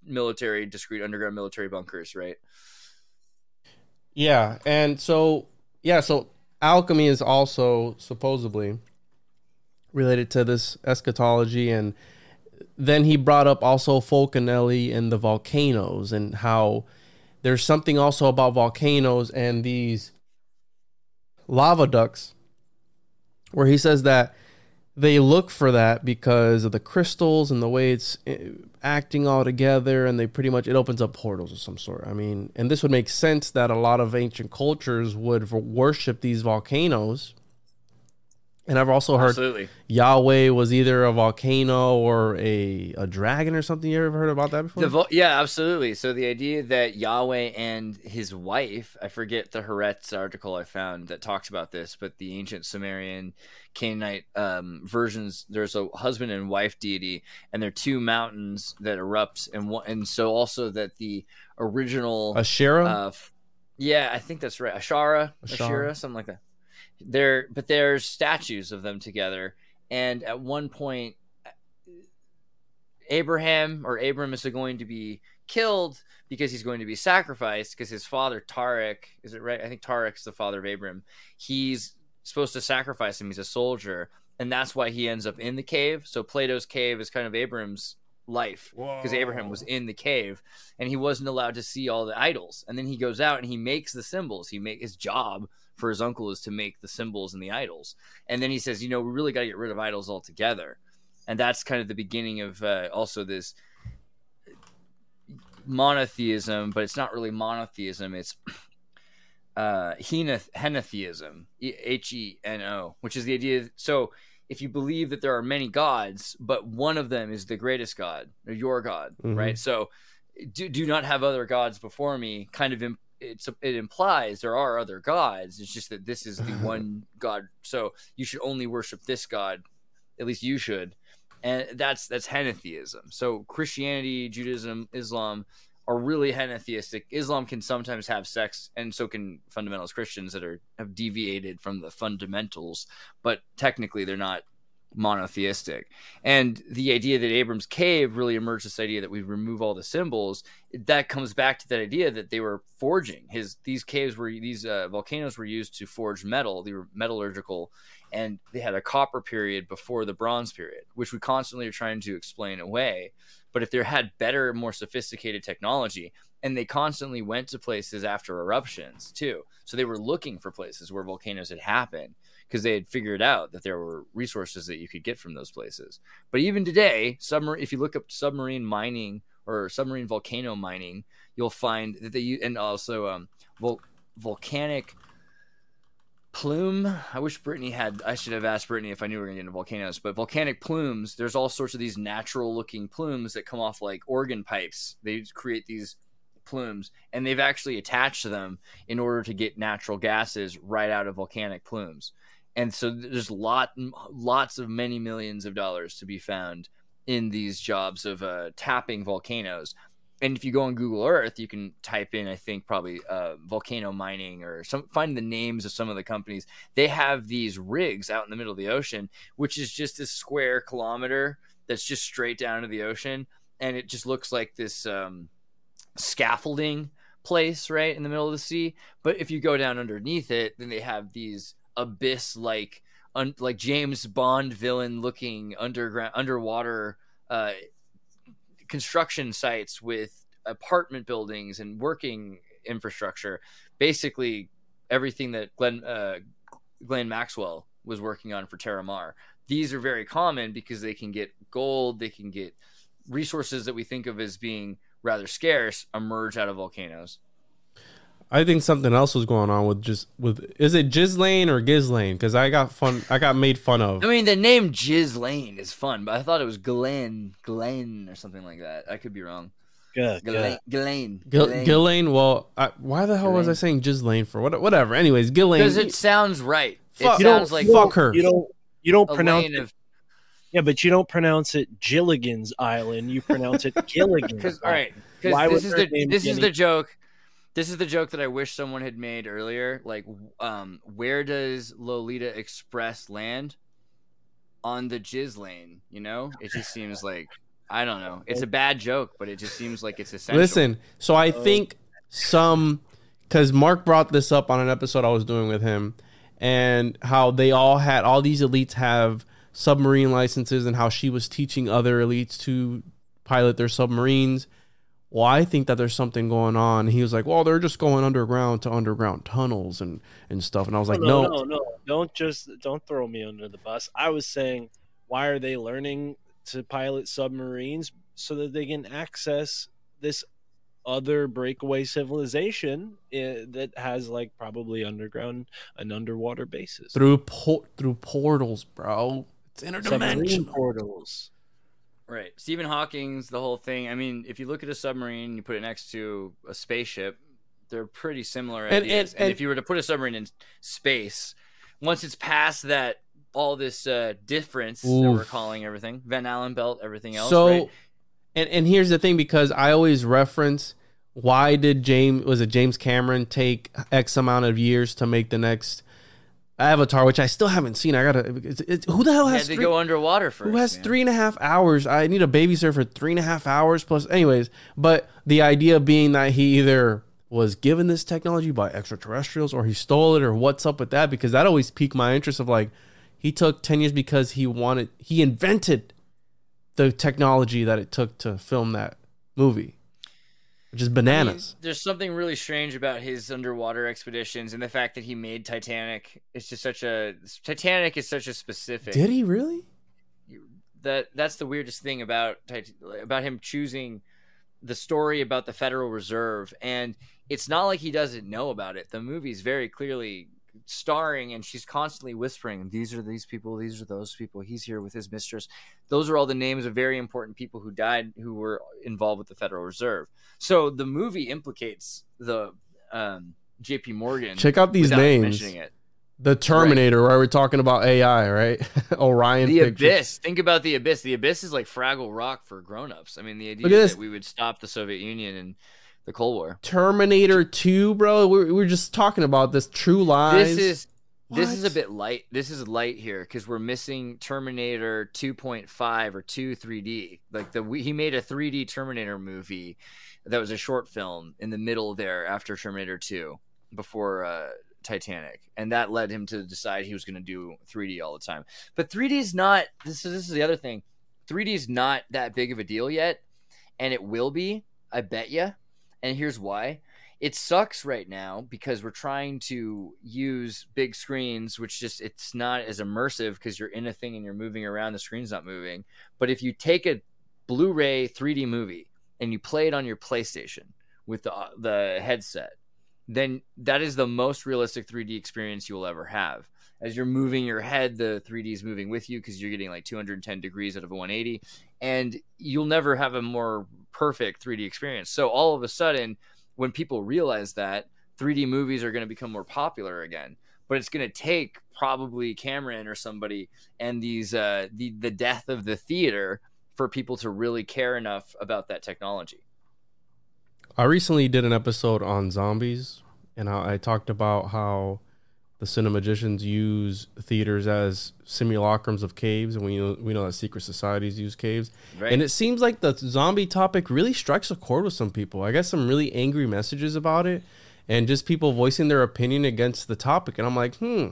military, discrete underground military bunkers, right? Yeah, and so yeah, so alchemy is also supposedly related to this eschatology, and then he brought up also Fulcanelli and the volcanoes and how there's something also about volcanoes and these lava ducts where he says that they look for that because of the crystals and the way it's eh, acting all together and they pretty much it opens up portals of some sort. I mean and this would make sense that a lot of ancient cultures would worship these volcanoes and i've also heard Absolutely. yahweh was either a volcano or a, a dragon or something you ever heard about that before The vo- yeah, absolutely. So the idea that Yahweh and his wife, I forget the Haaretz article I found that talks about this, but the ancient Sumerian Canaanite um, versions, there's a husband and wife deity, and there are two mountains that erupt, and one, and so also that the original Ashera? uh, yeah, I think that's right. Ashara, Ashara. Ashira, something like that. There, but there's statues of them together, and at one point, Abraham or Abram is going to be killed because he's going to be sacrificed because his father Tarek is it right? I think Tarek's the father of Abram. He's supposed to sacrifice him. He's a soldier, and that's why he ends up in the cave. So Plato's cave is kind of Abram's life because Abraham was in the cave and he wasn't allowed to see all the idols. And then he goes out and he makes the symbols. He make his job for his uncle is to make the symbols and the idols. And then he says, you know, we really got to get rid of idols altogether. And that's kind of the beginning of uh, also this monotheism, but it's not really monotheism. It's uh, henotheism, H E N O, which is the idea. So if you believe that there are many gods, but one of them is the greatest God, or your God, Mhm. right? So do, do not have other gods before me. Kind of, im- it's it implies there are other gods. It's just that this is the one God. So you should only worship this God. At least you should, and that's that's henotheism. So Christianity, Judaism, Islam are really henotheistic. Islam can sometimes have sex, and so can fundamentalist Christians that are have deviated from the fundamentals, but technically they're not monotheistic. And the idea that Abram's cave really emerged this idea that we remove all the symbols, that comes back to that idea that they were forging his these caves were these uh, volcanoes were used to forge metal, they were metallurgical and they had a copper period before the bronze period, which we constantly are trying to explain away. But if they had better, more sophisticated technology, and they constantly went to places after eruptions too, so they were looking for places where volcanoes had happened because they had figured out that there were resources that you could get from those places. But even today, submarine if you look up submarine mining or submarine volcano mining, you'll find that they and also um, vol- volcanic plume. I wish Brittany had. I should have asked Brittany if I knew we were going to get into volcanoes. But volcanic plumes, there's all sorts of these natural looking plumes that come off like organ pipes. They create these plumes, and they've actually attached them in order to get natural gases right out of volcanic plumes. And so there's lot, lots of many millions of dollars to be found in these jobs of uh, tapping volcanoes and if you go on Google Earth, you can type in, I think, probably uh, volcano mining or some find the names of some of the companies. They have these rigs out in the middle of the ocean, which is just this square kilometer that's just straight down to the ocean, and it just looks like this um, scaffolding place right in the middle of the sea. But if you go down underneath it, then they have these abyss like un- like James Bond villain looking underground underwater. Uh, construction sites with apartment buildings and working infrastructure. Basically, everything that Glenn uh, Glenn Maxwell was working on for Terramar. These are very common because they can get gold, they can get resources that we think of as being rather scarce emerge out of volcanoes. I think something else was going on with just with is it Ghislaine or Ghislaine? Because I got fun. I got made fun of. I mean, the name Jizz Lane is fun, but I thought it was Glenn, Glenn, or something like that. I could be wrong. Good, Ghislaine, Ghislaine, Ghislaine. Ghislaine. Well, I, why the hell was I saying Ghislaine for? What, whatever. Anyways, Ghislaine. because it sounds right. Fuck- it sounds like fuck her. You don't you don't pronounce it. of Yeah, but you don't pronounce it Gilligan's Island. You pronounce it Gilligan's. Because all right, Why because this is the name this is the joke. This is the joke that I wish someone had made earlier. Like, um, where does Lolita Express land? On the jizz lane, you know. It just seems like I don't know. It's a bad joke, but it just seems like it's essential. Listen, so I think some because Mark brought this up on an episode I was doing with him, and how they all had all these elites have submarine licenses, and how she was teaching other elites to pilot their submarines. Well, I think that there's something going on. He was like, "Well, they're just going underground to underground tunnels and and stuff," and I was like, no, "No, no, no, don't just don't throw me under the bus. I was saying, why are they learning to pilot submarines so that they can access this other breakaway civilization eh, that has like probably underground and underwater bases, through por- through portals, bro. It's submarine interdimensional." portals. Right. Stephen Hawking's the whole thing. I mean, if you look at a submarine, you put it next to a spaceship, they're pretty similar And- ideas. and- And, and- if you were to put a submarine in space, once it's past that all this uh, difference that we're calling everything, Van Allen belt, everything else. So, right? and and here's the thing because I always reference why did James was it James Cameron take X amount of years to make the next Avatar, which I still haven't seen. I gotta. It's, it's, who the hell has to three, go underwater first. who has man. three and a half hours? I need a babysitter for three and a half hours plus. Anyways, but the idea being that he either was given this technology by extraterrestrials or he stole it or what's up with that because that always piqued my interest of like he took 10 years because he wanted he invented the technology that it took to film that movie which is I mean, bananas there's something really strange about his underwater expeditions and the fact that he made Titanic. It's just such a Titanic is such a specific. did he really that that's the weirdest thing about about him choosing the story about the Federal Reserve, and it's not like he doesn't know about it. The movie's very clearly starring, and she's constantly whispering, "These are these people. These are those people. He's here with his mistress." Those are all the names of very important people who died who were involved with the Federal Reserve. So the movie implicates the um, J.P. Morgan. check out these names mentioning it. the terminator where we're talking about ai right orion the Pictures. abyss think about the abyss the abyss is like fraggle rock for grown-ups i mean the idea that we would stop the soviet union and the cold war terminator 2 bro we we were just talking about this true lies this is this is a bit light this is light here because we're missing terminator 2.5 or 2 3d like the we, he made a 3d terminator movie that was a short film in the middle there after terminator 2 before uh Titanic, and that led him to decide he was going to do 3D all the time. But 3D is not. This is this is the other thing. 3D is not that big of a deal yet, and it will be. I bet you. And here's why. It sucks right now because we're trying to use big screens, which just it's not as immersive because you're in a thing and you're moving around. The screen's not moving. But if you take a Blu-ray 3D movie and you play it on your PlayStation with the uh, the headset, then that is the most realistic 3D experience you will ever have. As you're moving your head, the 3D is moving with you because you're getting like 210 degrees out of a 180, and you'll never have a more perfect 3D experience. So all of a sudden, when people realize that 3D movies are going to become more popular again, but it's going to take probably Cameron or somebody and these uh, the the death of the theater for people to really care enough about that technology. I recently did an episode on zombies, and how I talked about how the cinemagicians use theaters as simulacrums of caves, and we know, we know that secret societies use caves. Right? And it seems like the zombie topic really strikes a chord with some people. I got some really angry messages about it, and just people voicing their opinion against the topic. And I'm like, hmm.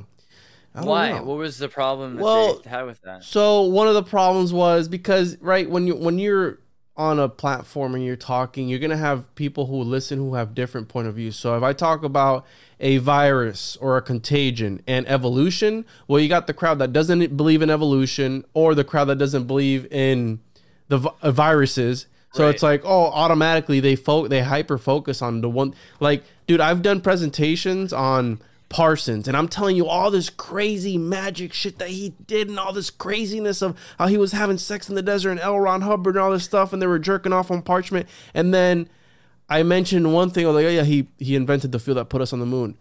Why? know. What was the problem that Well, they had with that? So one of the problems was because right when you when you're on a platform and you're talking, you're gonna have people who listen who have different point of views. So if I talk about a virus or a contagion and evolution, well, you got the crowd that doesn't believe in evolution or the crowd that doesn't believe in the vi- uh, viruses. So Right. it's like, oh, automatically they fo- they hyper focus on the one. Like, dude, I've done presentations on Parsons, and I'm telling you all this crazy magic shit that he did, and all this craziness of how he was having sex in the desert, and L. Ron Hubbard, and all this stuff, and they were jerking off on parchment. And then I mentioned one thing, I was like, oh yeah, he he invented the fuel that put us on the moon.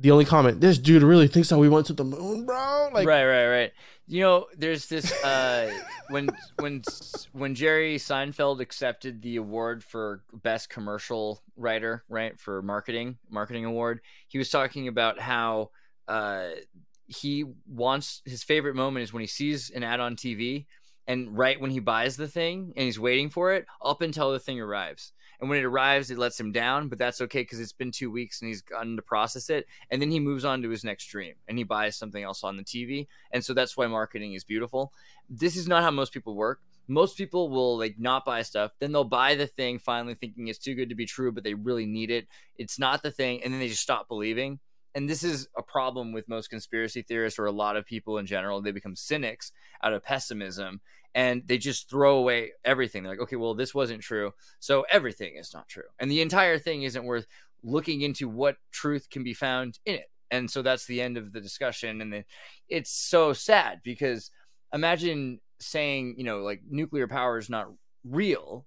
The only comment, this dude really thinks that we went to the moon, bro. Like, right, right, right. You know, there's this uh, when when when Jerry Seinfeld accepted the award for best commercial writer, right, for marketing marketing award, he was talking about how uh, he wants his favorite moment is when he sees an ad on TV, and right when he buys the thing and he's waiting for it, up until the thing arrives. And when it arrives, it lets him down, but that's okay because it's been two weeks and he's gotten to process it. And then he moves on to his next dream and he buys something else on the TV. And so that's why marketing is beautiful. This is not how most people work. Most people will like not buy stuff, then they'll buy the thing finally thinking it's too good to be true, but they really need it. It's not the thing, and then they just stop believing. And this is a problem with most conspiracy theorists or a lot of people in general. They become cynics out of pessimism and they just throw away everything. They're like, okay, well, this wasn't true. So everything is not true. And the entire thing isn't worth looking into what truth can be found in it. And so that's the end of the discussion. And then it's so sad because imagine saying, you know, like nuclear power is not real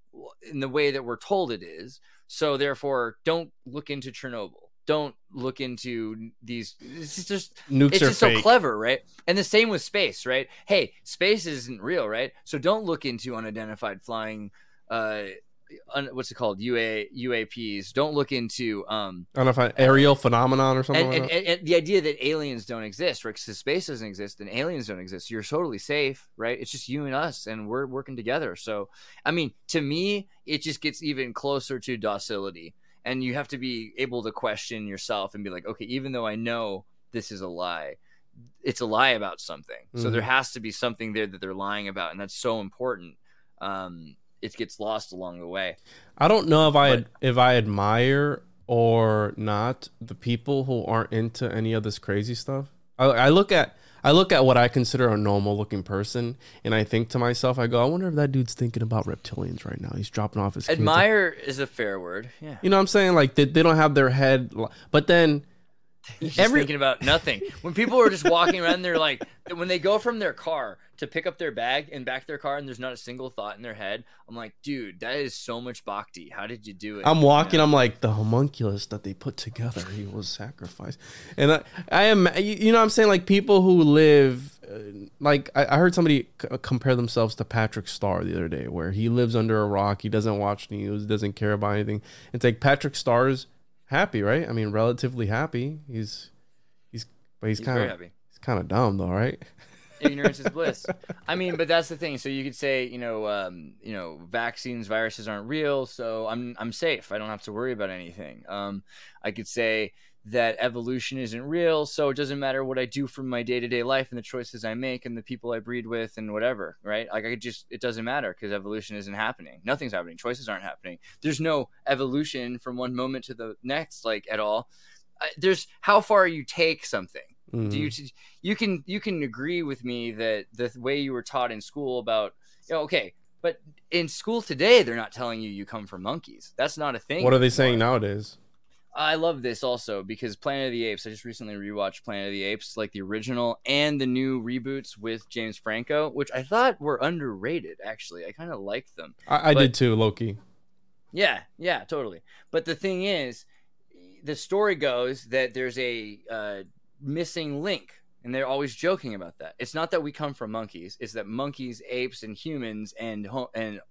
in the way that we're told it is. So therefore, don't look into Chernobyl. Don't look into these. It's just nukes it's are just fake. so clever, right? And the same with space, right? Hey, space isn't real, right? So don't look into unidentified flying uh, un, what's it called UA UAPs. Don't look into um I don't know if I, aerial phenomenon or something. and, like and, and the idea that aliens don't exist, right? Because space doesn't exist and aliens don't exist. You're totally safe, right? It's just you and us, and we're working together. So, I mean, to me, it just gets even closer to docility, and you have to be able to question yourself and be like, okay, even though I know this is a lie, it's a lie about something. So Mhm. there has to be something there that they're lying about, and that's so important. Um, it gets lost along the way. I don't know if I if I admire or not the people who aren't into any of this crazy stuff. I, I look at I look at what I consider a normal looking person, and I think to myself, I go, I wonder if that dude's thinking about reptilians right now. He's dropping off his kids. Admire is a fair word. Yeah. You know what I'm saying? Like they, they don't have their head, but then Every- thinking about nothing. When people are just walking around, they're like, when they go from their car to pick up their bag and back their car, and there's not a single thought in their head. I'm like, dude, that is so much bhakti. How did you do it? I'm walking. know? I'm like the homunculus that they put together. He was sacrificed, and I, I am. You know, what I'm saying like people who live, uh, like I, I heard somebody c- compare themselves to Patrick Star the other day, where he lives under a rock. He doesn't watch news. Doesn't care about anything. It's like Patrick Star's happy, right? I mean, relatively happy. He's he's, but he's He's kind of happy. he's kind of dumb though, right? Ignorance is bliss. I mean, but that's the thing. So you could say, you know, um, you know, vaccines, viruses aren't real, so I'm I'm safe. I don't have to worry about anything. Um, I could say that evolution isn't real, so it doesn't matter what I do from my day to day life and the choices I make and the people I breed with and whatever, right? Like I could just it doesn't matter because evolution isn't happening. Nothing's happening. Choices aren't happening. There's no evolution from one moment to the next, like at all. There's how far you take something do Mhm. you you can you can agree with me that the way you were taught in school about you know okay but in school today they're not telling you you come from monkeys that's not a thing What are they saying nowadays? i love this also because planet of the apes i just recently rewatched planet of the apes like the original and the new reboots with james franco which i thought were underrated actually i kind of liked them I, I But- did too, Loki. yeah, yeah, totally. But the thing is, the story goes that there's a uh, missing link, and they're always joking about that. It's not that we come from monkeys; it's that monkeys, apes, and humans, and and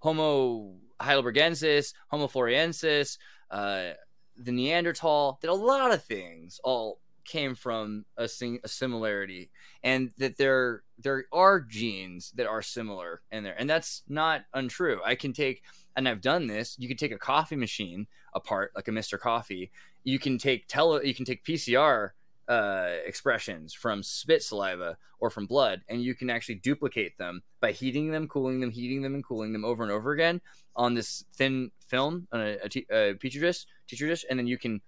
Homo heidelbergensis, Homo floresiensis, uh, the Neanderthal, that a lot of things all came from a, sing- a similarity, and that there there are genes that are similar in there, and that's not untrue. I can take and I've done this. You can take a coffee machine apart, like a Mr. Coffee. You can take tele, you can take PCR uh, expressions from spit saliva or from blood, and you can actually duplicate them by heating them, cooling them, heating them, and cooling them over and over again on this thin film on a, a, petri dish, petri dish, and then you can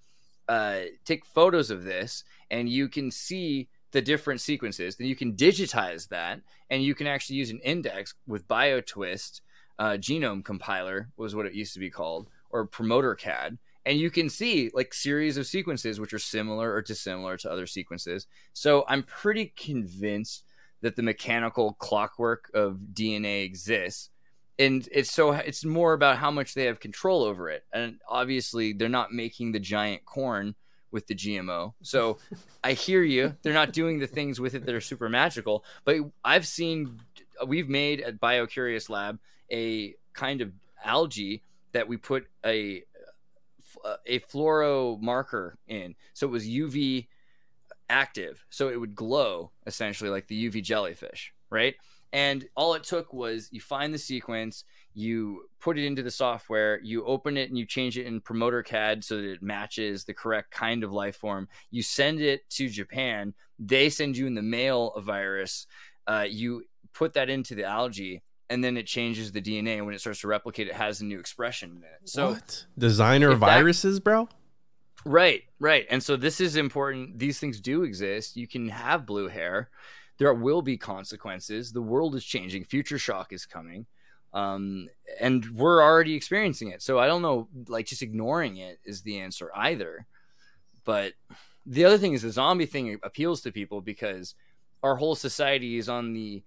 uh, take photos of this, and you can see the different sequences. Then you can digitize that, and you can actually use an index with BioTwist uh, genome compiler was what it used to be called, or promoter CAD, and you can see like series of sequences which are similar or dissimilar to other sequences. So I'm pretty convinced that the mechanical clockwork of DNA exists. And it's so it's more about how much they have control over it. And obviously they're not making the giant corn with the GMO. So I hear you. They're not doing the things with it that are super magical. But I've seen we've made at BioCurious Lab a kind of algae that we put a a fluoro marker in, so it was UV active, so it would glow essentially like the UV jellyfish, right? And all it took was you find the sequence, you put it into the software, you open it and you change it in promoter CAD so that it matches the correct kind of life form. You send it to Japan, they send you in the mail a virus. Uh, you put that into the algae, and then it changes the DNA. And when it starts to replicate, it has a new expression in it. So what designer if that- viruses, bro? Right, right. And so this is important. These things do exist. You can have blue hair. There will be consequences. The world is changing. Future shock is coming. Um, and we're already experiencing it. So I don't know, like just ignoring it is the answer either. But the other thing is the zombie thing appeals to people because our whole society is on the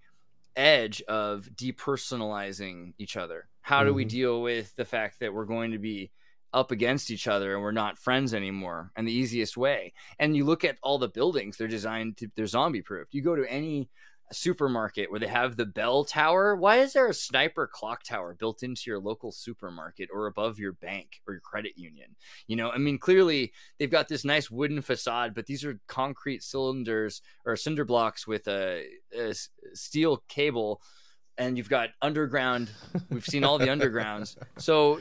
edge of depersonalizing each other. How do we Mhm. deal with the fact that we're going to be up against each other and we're not friends anymore and the easiest way and you look at all the buildings they're designed to they're zombie proof you go to any supermarket where they have the bell tower. Why is there a sniper clock tower built into your local supermarket or above your bank or your credit union? You know, I mean, clearly they've got this nice wooden facade, but these are concrete cylinders or cinder blocks with a steel cable. And you've got underground. We've seen all the undergrounds. So uh,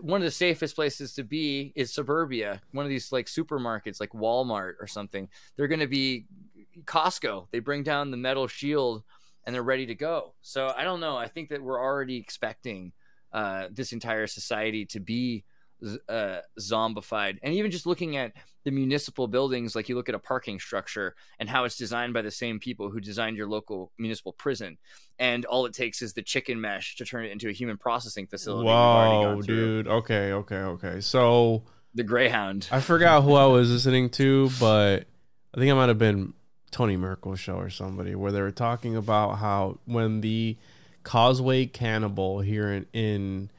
one of the safest places to be is suburbia. One of these like supermarkets, like Walmart or something. They're going to be Costco. They bring down the metal shield and they're ready to go. So I don't know. I think that we're already expecting uh, this entire society to be uh, zombified. And even just looking at the municipal buildings, like you look at a parking structure and how it's designed by the same people who designed your local municipal prison. And all it takes is the chicken mesh to turn it into a human processing facility. Whoa, dude. Okay, okay, okay. So The Greyhound. I forgot who I was listening to, but I think I might have been Tony Merkel show or somebody where they were talking about how when the Causeway Cannibal here in in,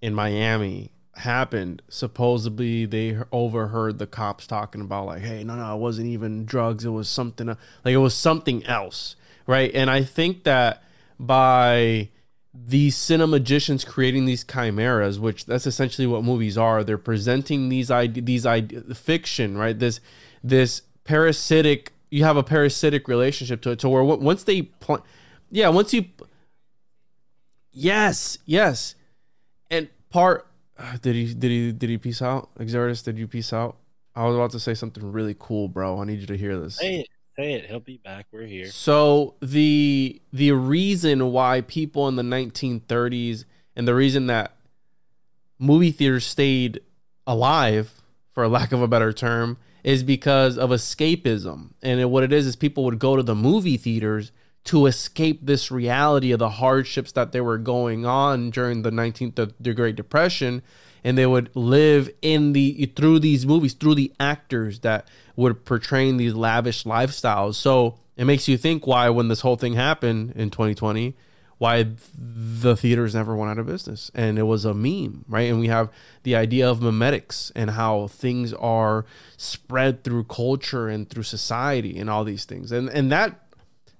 in Miami happened, supposedly they overheard the cops talking about like, "Hey, no, no, it wasn't even drugs. It was something like it was something else." Right? And I think that by these cinemagicians creating these chimeras, which that's essentially what movies are. They're presenting these ide- these ide- fiction, right? This this parasitic. You have a parasitic relationship to it, to where once they, pl- yeah, once you, yes, yes, and part. uh, Did he did he did he peace out? Xirtus, did you peace out? I was about to say something really cool, bro. I need you to hear this. Say it. Say it. He'll be back. We're here. So the the reason why people in the 1930s and the reason that movie theaters stayed alive, for lack of a better term, is because of escapism. And what it is is people would go to the movie theaters to escape this reality of the hardships that they were going on during the 19th the, Great Depression and they would live in the through these movies through the actors that would portraying these lavish lifestyles so it makes you think why when this whole thing happened in 2020 why the theaters never went out of business. And it was a meme right? And we have the idea of memetics and how things are spread through culture and through society and all these things. And and that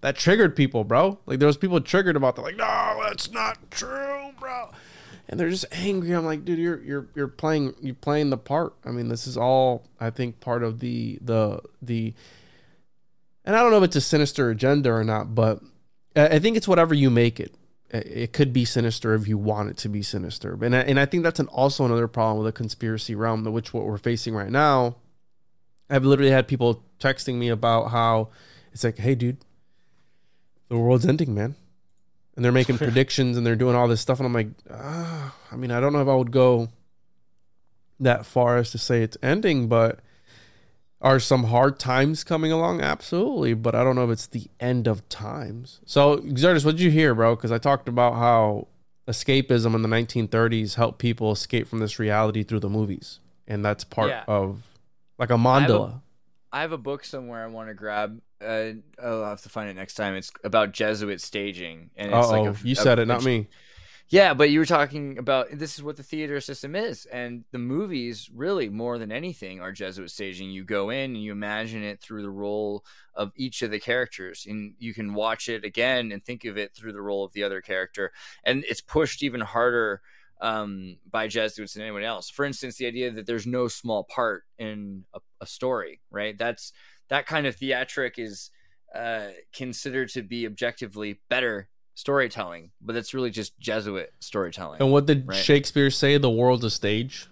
that triggered people bro. Like there was people triggered about that like no that's not true bro. And they're just angry. I'm like dude you're you're you're playing you're playing the part. I mean this is all i think part of the the the and i don't know if it's a sinister agenda or not but I think it's whatever you make it. It could be sinister if you want it to be sinister, and I, and I think that's an also another problem with the conspiracy realm, which what we're facing right now. I've literally had people texting me about how it's like, hey, dude, the world's ending, man, and they're making predictions and they're doing all this stuff, and I'm like, ah, I mean, I don't know if I would go that far as to say it's ending, but are some hard times coming along? Absolutely, but I don't know if it's the end of times. So, Xirtus, what did you hear, bro? Because I talked about how escapism in the 1930s helped people escape from this reality through the movies, and that's part Yeah. of like a have mandala. I have a book somewhere I want to grab. Uh, I'll have to find it next time. It's about Jesuit staging, and it's Oh, like a, you a- said it, not me. Yeah, but you were talking about this is what the theater system is, and the movies really more than anything are Jesuit staging. You go in and you imagine it through the role of each of the characters, and you can watch it again and think of it through the role of the other character, and it's pushed even harder um, by Jesuits than anyone else. For instance, the idea that there's no small part in a, a story, right? That's that kind of theatric is uh, considered to be objectively better storytelling, but it's really just Jesuit storytelling. And what did Right. Shakespeare say? The world's a stage.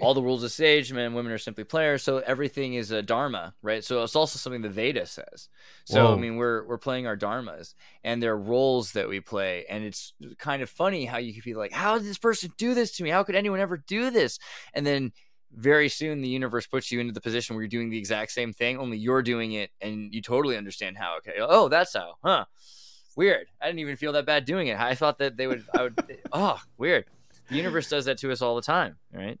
All the rules of stage, men and women are simply players, so everything is a dharma, right? So it's also something the Veda says. So Whoa. I mean, we're we're playing our dharmas, and there are roles that we play, and it's kind of funny how you could be like, "How did this person do this to me? How could anyone ever do this?" And then very soon the universe puts you into the position where you're doing the exact same thing, only you're doing it, and you totally understand how. Okay, oh, that's how, huh? Weird. I didn't even feel that bad doing it. I thought that they would. I would. oh, weird. The universe does that to us all the time, right?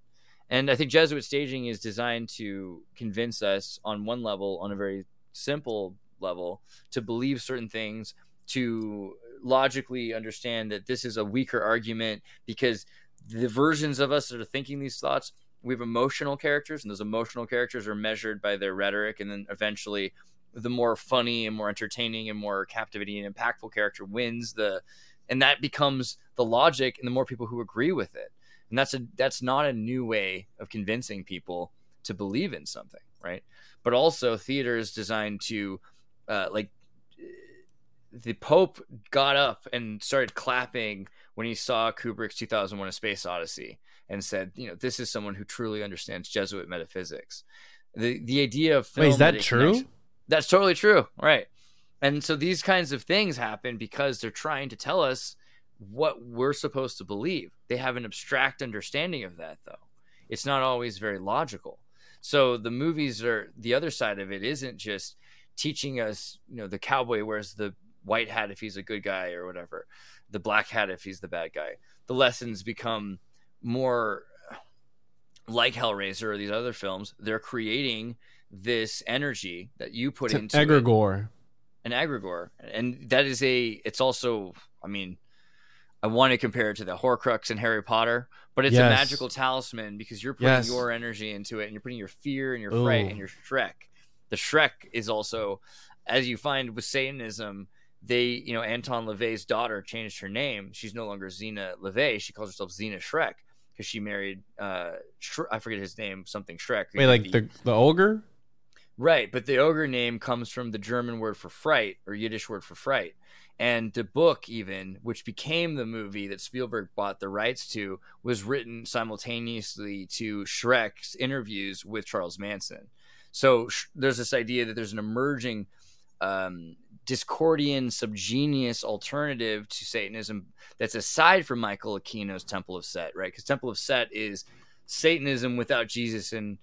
And I think Jesuit staging is designed to convince us on one level, on a very simple level, to believe certain things, to logically understand that this is a weaker argument because the versions of us that are thinking these thoughts, we have emotional characters, and those emotional characters are measured by their rhetoric, and then eventually the more funny and more entertaining and more captivating and impactful character wins the and that becomes the logic and the more people who agree with it. And that's a that's not a new way of convincing people to believe in something right? But also theater is designed to uh, like the pope got up and started clapping when he saw kubrick's 2001 a space odyssey and said you know this is someone who truly understands jesuit metaphysics. The the idea of Wait, is that true? That's totally true right and so these kinds of things happen because they're trying to tell us what we're supposed to believe. They have an abstract understanding of that, though. It's not always very logical. So the movies are the other side of it isn't just teaching us, you know, the cowboy wears the white hat if he's a good guy or whatever, the black hat if he's the bad guy. The lessons become more like Hellraiser or these other films. They're creating this energy that you put It's an into it an egregore, and that is a. It's also, I mean, I want to compare it to the Horcrux in Harry Potter, but it's a magical talisman because you're putting Yes. your energy into it, and you're putting your fear and your fright and your Shrek. The Shrek is also, as you find with Satanism, they, you know, Anton LaVey's daughter changed her name. She's no longer Zeena LaVey. She calls herself Zeena Schreck because she married, uh, Shre- I forget his name, something Schreck. Wait, like the the ogre? Right, but the ogre name comes from the German word for fright or Yiddish word for fright. And the book, even, which became the movie that Spielberg bought the rights to, was written simultaneously to Schreck's interviews with Charles Manson. So sh- there's this idea that there's an emerging um, Discordian, subgenius alternative to Satanism that's aside from Michael Aquino's Temple of Set, right? Because Temple of Set is Satanism without Jesus and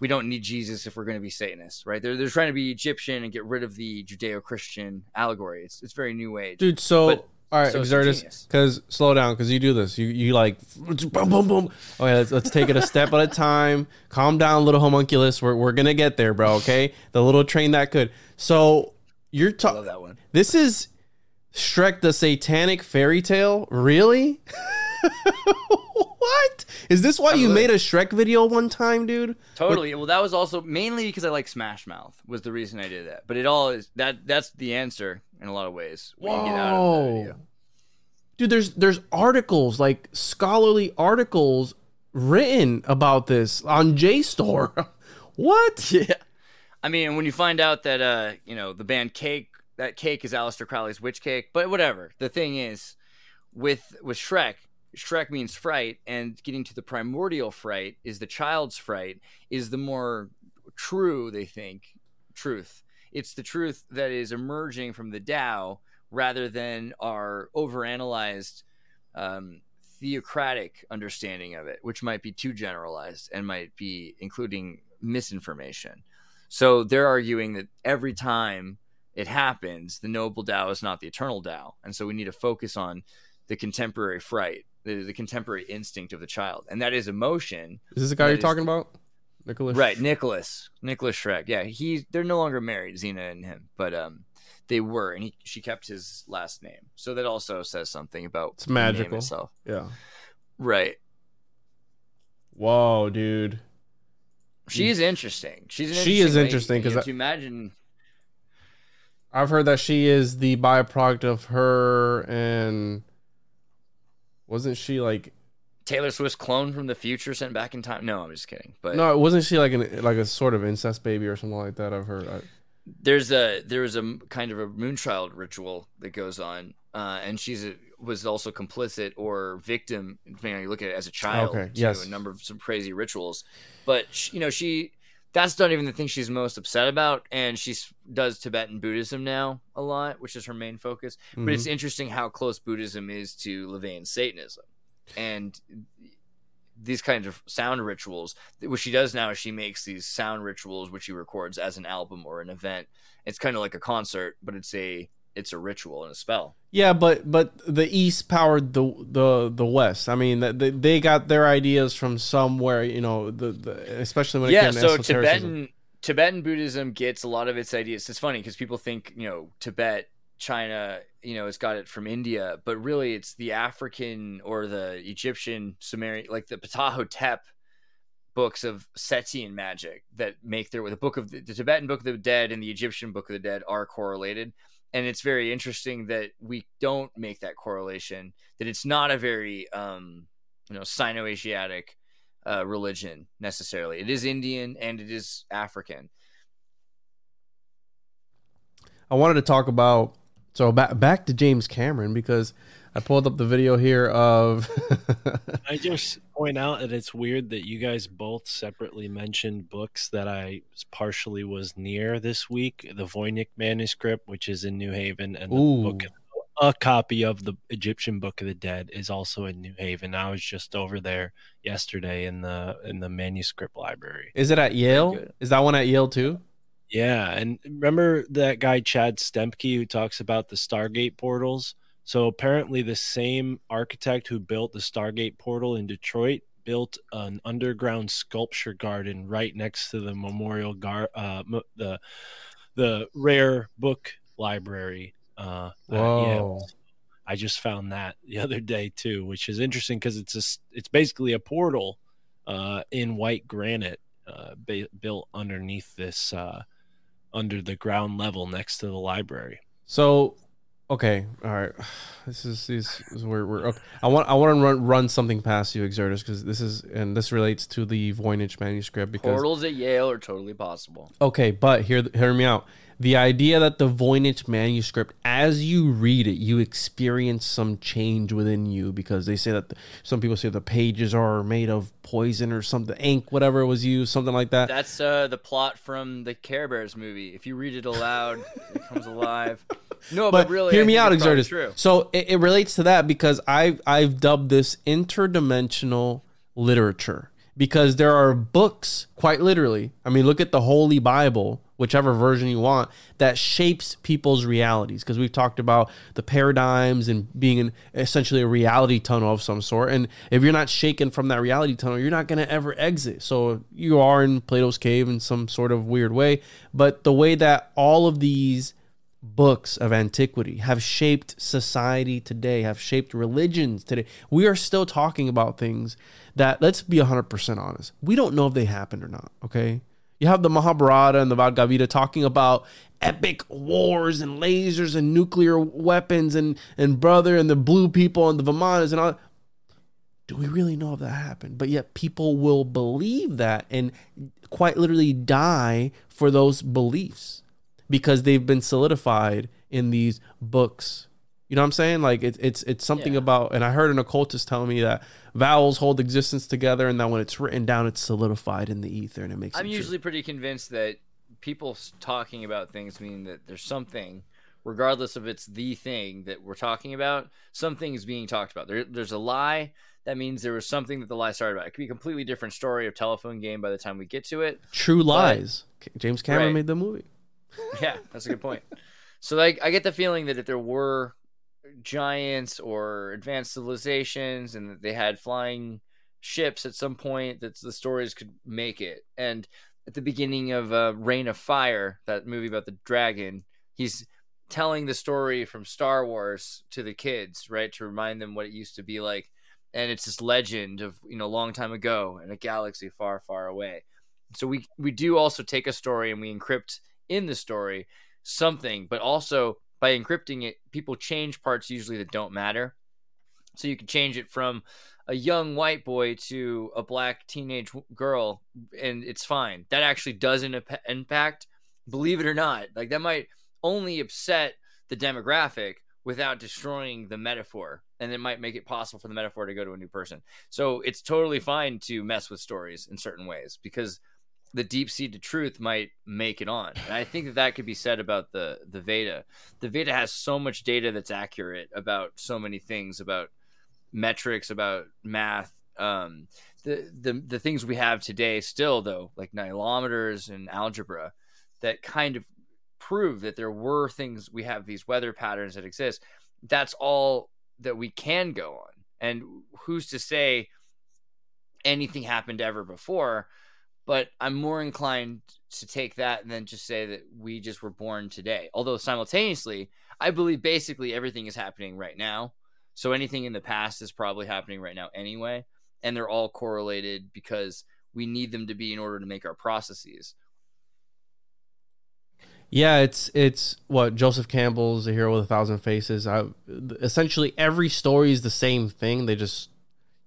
we don't need Jesus if we're going to be Satanists, right? They're, they're trying to be Egyptian and get rid of the Judeo-Christian allegory. It's, it's very new age. Dude, so But- all right, so Xirtus, because slow down, because you do this. You you like boom boom boom. Okay, let's let's take it a step at a time. Calm down, little homunculus. We're we're gonna get there, bro. Okay, the little train that could. So you're talking. that one. This is Shrek the Satanic Fairy Tale. Really? what is this? Why you made a Shrek video one time, dude? Totally. Well, that was also mainly because I like Smash Mouth was the reason I did that. But it all is that that's the answer in a lot of ways. What you get out of Whoa. Dude, there's there's articles like scholarly articles written about this on JSTOR. what? Yeah. I mean, when you find out that uh, you know, the band Cake, that cake is Aleister Crowley's witch cake, but whatever. The thing is, with with Shrek, Shrek means fright, and getting to the primordial fright is the child's fright, is the more true, they think, truth. It's the truth that is emerging from the Tao rather than our overanalyzed um, theocratic understanding of it, which might be too generalized and might be including misinformation. So they're arguing that every time it happens, the noble Tao is not the eternal Tao. And so we need to focus on the contemporary fright, the, the contemporary instinct of the child. And that is emotion. Is this the guy you're talking about? Nikolas? Right, Nikolas. Nikolas Schreck. Yeah, he they're no longer married, Zeena and him, but um they were and he she kept his last name. So that also says something about It's magical. itself. Yeah. Right. Whoa, dude. She's interesting. She's She is lady. interesting, because I- to imagine I've heard that she is the byproduct of her and wasn't she like Taylor Swift's clone from the future sent back in time. No, I'm just kidding. But no, wasn't she like an like a sort of incest baby or something like that? I've heard. I, there's a there's a kind of a moonchild ritual that goes on, uh, and she's a, was also complicit or victim, depending on you look at it, as a child Okay, to yes. a number of some crazy rituals. But sh you know, she that's not even the thing she's most upset about, and she does Tibetan Buddhism now a lot, which is her main focus. But Mhm. it's interesting how close Buddhism is to LaVeyan Satanism, and these kinds of sound rituals. What she does now is she makes these sound rituals, which she records as an album or an event. It's kind of like a concert, but it's a it's a ritual and a spell. yeah, but but the East powered the the the West. I mean, they, they got their ideas from somewhere. You know, the, the especially when it yeah, came so esotericism. Tibetan Tibetan Buddhism gets a lot of its ideas. It's funny because people think you know Tibet, China, you know, it's got it from India, but really it's the African or the Egyptian Sumerian, like the Ptahotep books of Setian magic that make their with the book of the, the Tibetan Book of the Dead and the Egyptian Book of the Dead are correlated. And it's very interesting that we don't make that correlation. That it's not a very um, you know Sino-Asiatic uh, religion necessarily. It is Indian and it is African. I wanted to talk about so back back to James Cameron because I pulled up the video here of I just point out that it's weird that you guys both separately mentioned books that I partially was near this week. The Voynich manuscript, which is in New Haven, and the book, a copy of the Egyptian Book of the Dead is also in New Haven. I was just over there yesterday in the in the manuscript library. Is it at Yale? Is that one at Yale too? Yeah, and remember that guy Chad Stempke who talks about the Stargate portals? So apparently the same architect who built the Stargate portal in Detroit built an underground sculpture garden right next to the memorial gar uh the the rare book library uh at Yale. Whoa. I just found that the other day too, which is interesting because it's a it's basically a portal uh, in white granite uh, ba- built underneath this uh, under the ground level next to the library. So, okay, all right. This is this is where we're. Okay. I want I want to run run something past you, Xirtus, because this is and this relates to the Voynich manuscript. Because Portals at Yale are totally possible. okay, but hear hear me out. The idea that the Voynich manuscript, as you read it, you experience some change within you because they say that the, some people say the pages are made of poison or something, ink, whatever it was used, something like that. That's uh, the plot from the Care Bears movie. If you read it aloud, it comes alive. No, but, but really, hear I me out, Xirtus. So it, it relates to that because I've I've dubbed this interdimensional literature because there are books, quite literally. I mean, look at the Holy Bible, whichever version you want, that shapes people's realities. Because we've talked about the paradigms and being in essentially a reality tunnel of some sort. And if you're not shaken from that reality tunnel, you're not going to ever exit. So you are in Plato's cave in some sort of weird way. But the way that all of these books of antiquity have shaped society today, have shaped religions today. We are still talking about things that, let's be 100% honest, we don't know if they happened or not, okay? You have the Mahabharata and the Bhagavad Gita talking about epic wars and lasers and nuclear weapons and, and brother and the blue people and the Vimanas and all. Do we really know if that happened? But yet people will believe that and quite literally die for those beliefs because they've been solidified in these books. You know what I'm saying? Like it's it's it's something Yeah. about and I heard an occultist telling me that vowels hold existence together and that when it's written down it's solidified in the ether and it makes I'm it true. usually pretty convinced that people talking about things mean that there's something, regardless of it's the thing that we're talking about, something is being talked about. There, there's a lie. That means there was something that the lie started about. It could be a completely different story of telephone game by the time we get to it. True lies. James Cameron Right. made the movie. yeah, that's a good point. So like I get the feeling that if there were giants or advanced civilizations and that they had flying ships at some point that the stories could make it. And at the beginning of uh, Reign of Fire, that movie about the dragon, he's telling the story from Star Wars to the kids, right, to remind them what it used to be like. And it's this legend of you know a long time ago in a galaxy far, far away. So we we do also take a story and we encrypt in the story something, but also by encrypting it, people change parts usually that don't matter. So you can change it from a young white boy to a black teenage girl, and it's fine. That actually doesn't impact, believe it or not. Like that might only upset the demographic without destroying the metaphor, and it might make it possible for the metaphor to go to a new person. So it's totally fine to mess with stories in certain ways because the deep seated truth might make it on. And I think that that could be said about the the Veda. The Veda has so much data that's accurate about so many things about metrics, about math. Um, the the the things we have today still though, like nilometers and algebra, that kind of prove that there were things we have these weather patterns that exist. That's all that we can go on. And who's to say anything happened ever before? But I'm more inclined to take that then just say that we just were born today. Although simultaneously, I believe basically everything is happening right now. So anything in the past is probably happening right now anyway, and they're all correlated because we need them to be in order to make our processes. Yeah, it's it's what Joseph Campbell's a hero with a thousand faces. I essentially every story is the same thing. They just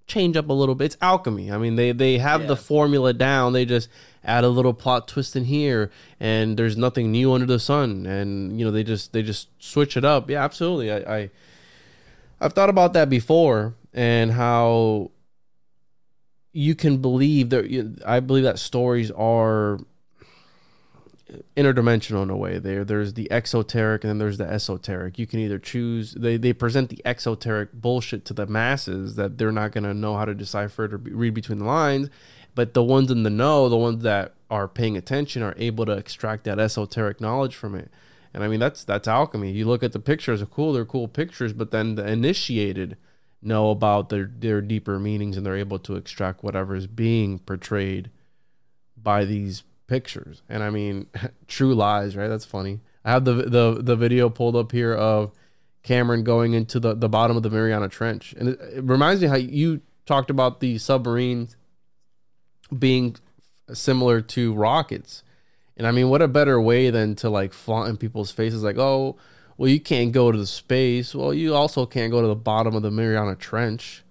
change up a little bit. It's alchemy. I mean, they they have the formula down. They just add a little plot twist in here, and there's nothing new under the sun. And you know, they just they just switch it up. Yeah, absolutely. I, I I've thought about that before, and how you can believe that. I believe that stories are interdimensional in a way. There there's the exoteric and then there's the esoteric. You can either choose they, they present the exoteric bullshit to the masses that they're not to know how to decipher it or be, read between the lines but the ones in the know the ones that are paying attention are able to extract that esoteric knowledge from it. And i mean that's that's alchemy. You look at the pictures are cool they're cool pictures but then the initiated know about their their deeper meanings and they're able to extract whatever is being portrayed by these pictures. And I mean, true lies, right? That's funny. I have the the the video pulled up here of Cameron going into the the bottom of the Mariana Trench, and it, it reminds me how you talked about the submarines being similar to rockets. And I mean, what a better way than to like flaunt in people's faces, like, oh, well, you can't go to the space. Well, you also can't go to the bottom of the Mariana Trench.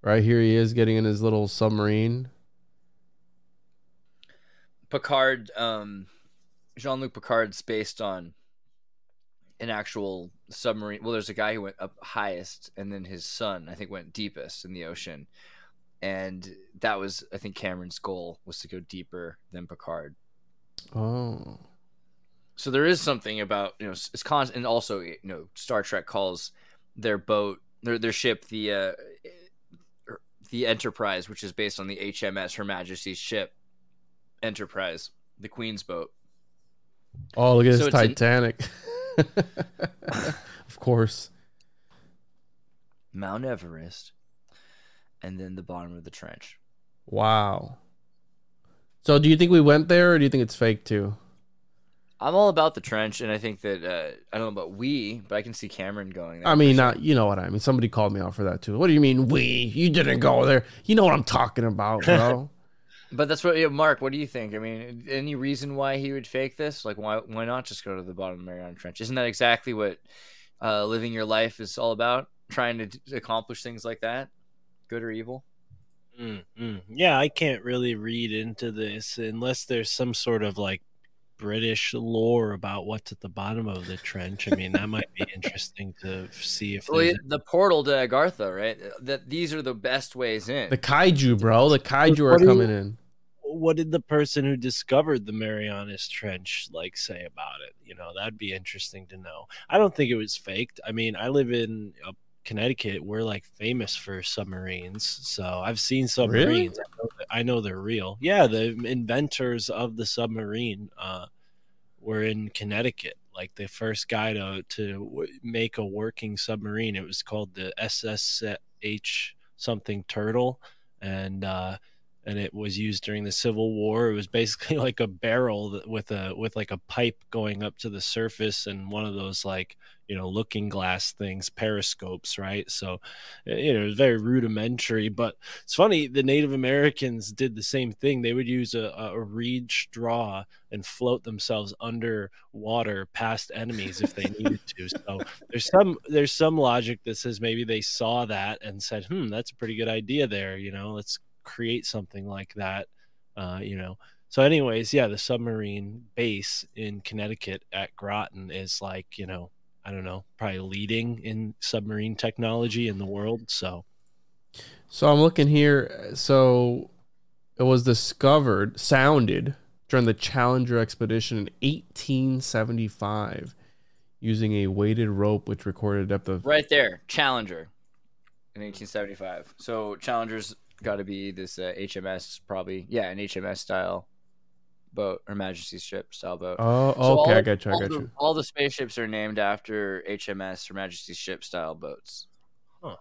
Right here, he is getting in his little submarine. Picard, um, Jean Luc Picard's based on an actual submarine. Well, there's a guy who went up highest, and then his son, I think, went deepest in the ocean, and that was, I think, Cameron's goal was to go deeper than Picard. Oh. So there is something about you know it's constant, and also you know Star Trek calls their boat, their their ship, the uh, the Enterprise, which is based on the HMS Her Majesty's ship, Enterprise, the Queen's boat. Oh, look at So this it's an- Titanic. of course. Mount Everest, and then the bottom of the trench. Wow. So, do you think we went there, or do you think it's fake too? I'm all about the trench, and I think that uh, I don't know about we, but I can see Cameron going there. I mean, not you know what I mean. Somebody called me out for that too. What do you mean we? You didn't go there. You know what I'm talking about, bro. sure. But that's what, yeah, Mark. What do you think? I mean, any reason why he would fake this? Like, why why not just go to the bottom of the Mariana Trench? Isn't that exactly what uh, living your life is all about? Trying to d- accomplish things like that, good or evil. Mm, mm. Yeah, I can't really read into this unless there's some sort of like British lore about what's at the bottom of the trench. I mean, that might be interesting to see if Well, it- the portal to Agartha, right? That these are the best ways in. the kaiju, bro. The kaiju are What you- coming in. What did the person who discovered the Marianas Trench like say about it? You know, that'd be interesting to know. I don't think it was faked. I mean, I live in uh, Connecticut. We're like famous for submarines, so I've seen submarines. I, know that, I know they're real. Yeah, the inventors of the submarine uh, were in Connecticut. Like the first guy to to w- make a working submarine. It was called the SSH something Turtle, and uh, and it was used during the Civil War. It was basically like a barrel with a with like a pipe going up to the surface and one of those like you know looking glass things, periscopes, right? So you know it was very rudimentary, but it's funny. The Native Americans did the same thing. They would use a, a reed straw and float themselves under water past enemies if they needed to. So there's some there's some logic that says maybe they saw that and said, "Hmm, that's a pretty good idea there." You know, let's create something like that uh you know so anyways yeah the submarine base in connecticut at groton is like you know i don't know probably leading in submarine technology in the world so So I'm looking here. So it was discovered, sounded during the Challenger expedition in 1875 using a weighted rope which recorded a depth of Right there, Challenger in 1875. So Challenger's got to be this uh, HMS, probably. Yeah, an HMS style boat Her Majesty's ship style boat. Oh, So okay, all- I got you. I all got the, you. All the spaceships are named after HMS Her Majesty's ship style boats. Huh.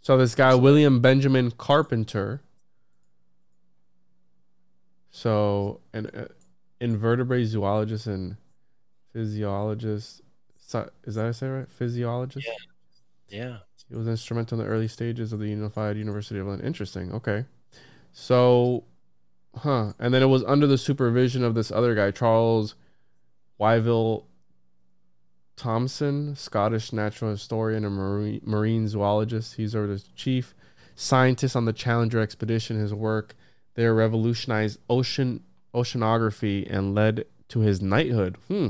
So this guy William Benjamin Carpenter. So an uh, invertebrate zoologist and physiologist. So- Is that how I say right? Physiologist. yeah He was instrumental in the early stages of the Unified University of London. Interesting. Okay. So Huh. And then it was under the supervision of this other guy, Charles Wyville Thomson, Scottish natural historian and marine, marine zoologist. He's sort of chief scientist on the Challenger expedition. His work there revolutionized ocean oceanography and led to his knighthood. Hmm.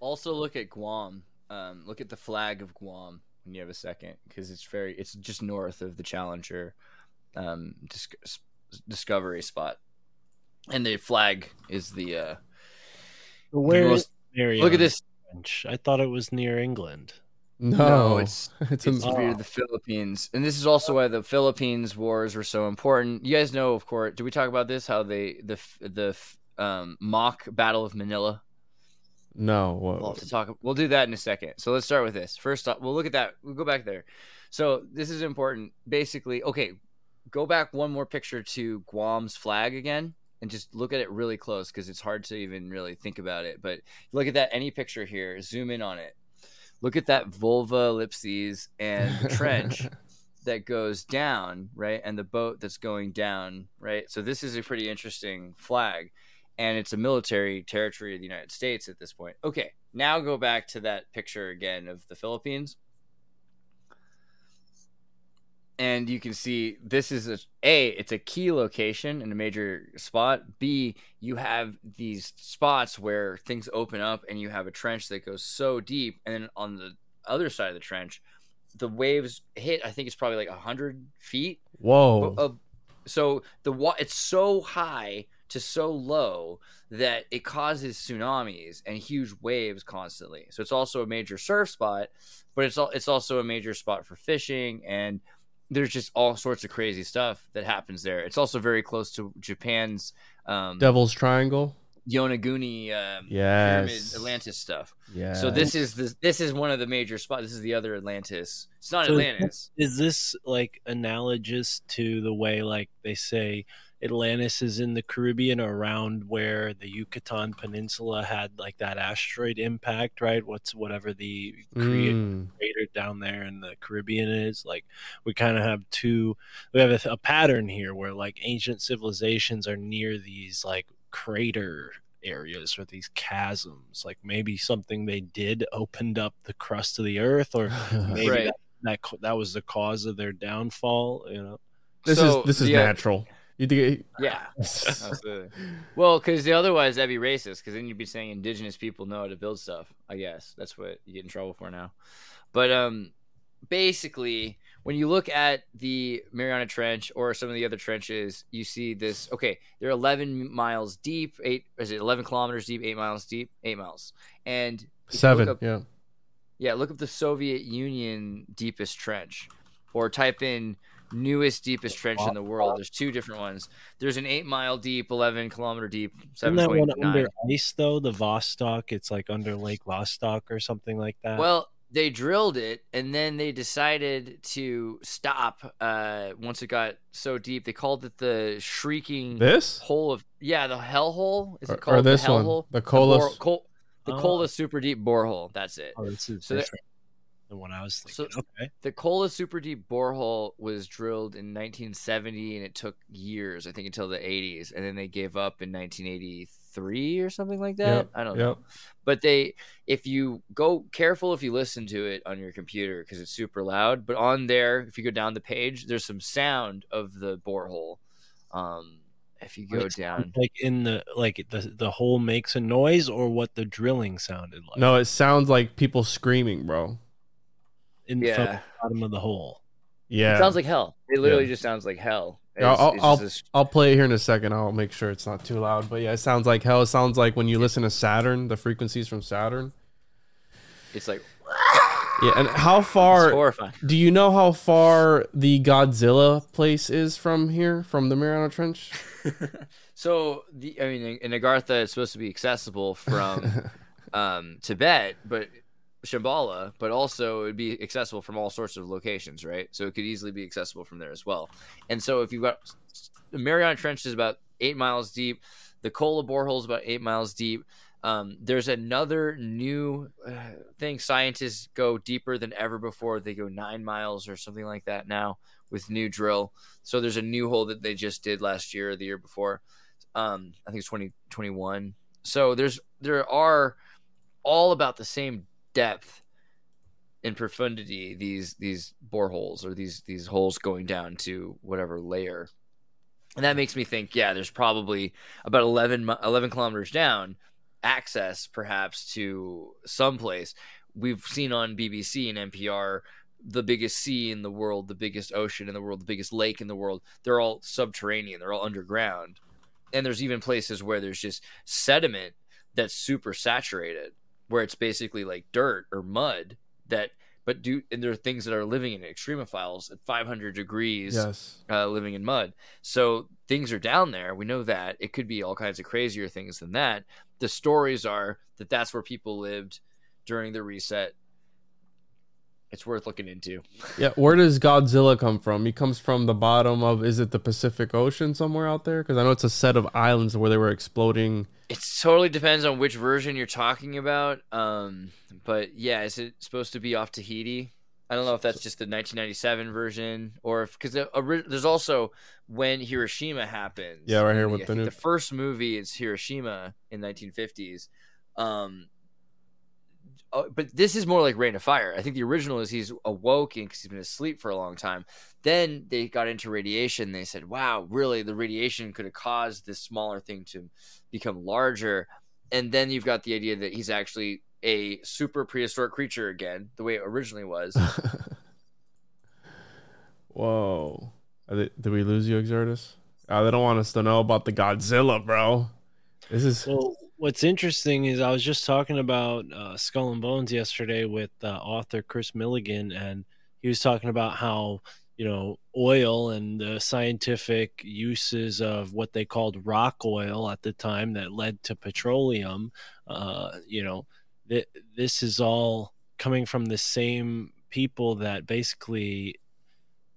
Also, look at Guam. Um, look at the flag of Guam when you have a second, because it's very, it's just north of the Challenger um, dis- discovery spot, and the flag is the. Uh, Where most- is look at this. Trench? I thought it was near England. No, No, it's it's, it's in- near the Philippines, and this is also why the Philippines wars were so important. You guys know, of course. Did we talk about this? How they the the um, mock Battle of Manila. No. We'll have to talk. We'll do that in a second. So let's start with this. First, off, we'll look at that. We'll go back there. So this is important. Basically, okay, go back one more picture to Guam's flag again, and just look at it really close because it's hard to even really think about it. But look at that any picture here. Zoom in on it. Look at that vulva ellipses and trench that goes down, right? And the boat that's going down, right? So this is a pretty interesting flag. And it's a military territory of the United States at this point. Okay, now go back to that picture again of the Philippines. And you can see this is a A, it's a key location in a major spot. B, you have these spots where things open up and you have a trench that goes so deep. And then on the other side of the trench, the waves hit, I think it's probably like 100 feet Whoa. so the wa- it's so high to so low that it causes tsunamis and huge waves constantly. So it's also a major surf spot, but it's al- it's also a major spot for fishing and there's just all sorts of crazy stuff that happens there. It's also very close to Japan's um, Devil's Triangle. Yonaguni um, pyramid Yes. Atlantis stuff. Yeah. So this is the this is one of the major spots. This is the other Atlantis. It's not So- Atlantis. Is this like analogous to the way like they say Atlantis is in the Caribbean around where the Yucatan Peninsula had like that asteroid impact, right? What's whatever the Mm. crater down there in the Caribbean is. Like we kind of have two, we have a, a pattern here where like ancient civilizations are near these like crater areas or these chasms. Like maybe something they did opened up the crust of the earth, or maybe Right. that, that that was the cause of their downfall. You know, this So, is this is yeah. natural. You think Yeah. Absolutely. Well, because otherwise that'd be racist. Because then you'd be saying indigenous people know how to build stuff. I guess that's what you get in trouble for now. But um, basically, when you look at the Mariana Trench or some of the other trenches, you see this. Okay, they're 11 miles deep. Eight is it 11 kilometers deep? Eight miles deep? Eight miles. And if you look seven? up- Yeah. yeah, look up the Soviet Union deepest trench, or type in newest deepest trench in the world. There's two different ones. There's an eight mile deep, eleven kilometer deep, isn't seven that point one nine. under ice though? The Vostok, it's like under Lake Vostok or something like that. Well, they drilled it and then they decided to stop uh, once it got so deep. They called it the shrieking This hole of yeah, the hell hole. Is it called or this the hell one, hole? the The, Kola. bore- col- the Oh. Kola super deep borehole. That's it. oh, this is so that- different than what I was So- okay, The Kola Super Deep borehole was drilled in 1970, and it took years, I think, until the 80s, and then they gave up in 1983 or something like that. Yep, I don't yep. know, but they, if you go careful, if you listen to it on your computer because it's super loud, but on there, if you go down the page, there's some sound of the borehole. Um, if you go It's down, like in the like the the hole makes a noise, or what the drilling sounded like. No, it sounds like people screaming, bro. In from Yeah. the bottom of the hole. Yeah. it sounds like hell. It literally Yeah. just sounds like hell. It's- I'll, it's I'll, just this- I'll play it here in a second. I'll make sure it's not too loud. But yeah, it sounds like hell. It sounds like when you listen to Saturn, the frequencies from Saturn. it's like Yeah, and how far horrifying. do you know how far the Godzilla place is from here, from the Mariana Trench? so the I mean in Agartha it's supposed to be accessible from um, Tibet, but Shambhala, but also it would be accessible from all sorts of locations, right? So it could easily be accessible from there as well. And so if you've got the Mariana Trench is about eight miles deep, the Kola borehole is about eight miles deep. Um, there's another new uh, thing. Scientists go deeper than ever before. They go nine miles or something like that now, with new drill. So there's a new hole that they just did last year or the year before. Um, I think it's 2021. so there's there are all about the same depth and profundity these these boreholes or these these holes going down to whatever layer. And that makes me think yeah there's probably about 11, 11 kilometers down access perhaps to someplace. We've seen on bbc and npr the biggest sea in the world the biggest ocean in the world the biggest lake in the world they're all subterranean they're all underground. And there's even places where there's just sediment that's super saturated where it's basically like dirt or mud that but do and there are things that are living in extremophiles at 500 degrees Yes. uh, living in mud. So things are down there. We know that it could be all kinds of crazier things than that. The stories are that that's where people lived during the reset. It's worth looking into. Yeah. Where does Godzilla come from? He comes from the bottom of is it the Pacific Ocean somewhere out there? Because I know it's a set of islands where they were exploding. It totally depends on which version you're talking about. Um, but yeah, is it supposed to be off Tahiti? I don't know if that's just the 1997 version or if because there's also when Hiroshima happens. Yeah, right here with the the first movie is Hiroshima in 1950s. Um, oh, but this is more like Reign of Fire. I think the original is he's awoken because he's been asleep for a long time. Then they got into radiation. They said, "Wow, really? The radiation could have caused this smaller thing to become larger." And then you've got the idea that he's actually a super prehistoric creature again, the way it originally was. Whoa. They, did we lose you, Xirtus? Uh, they don't want us to know about the Godzilla, bro. This is Well, what's interesting is I was just talking about uh, Skull and Bones yesterday with uh, author Kris Millegan, and he was talking about how you know oil and the scientific uses of what they called rock oil at the time that led to petroleum. Uh, you know, th- this is all coming from the same people that basically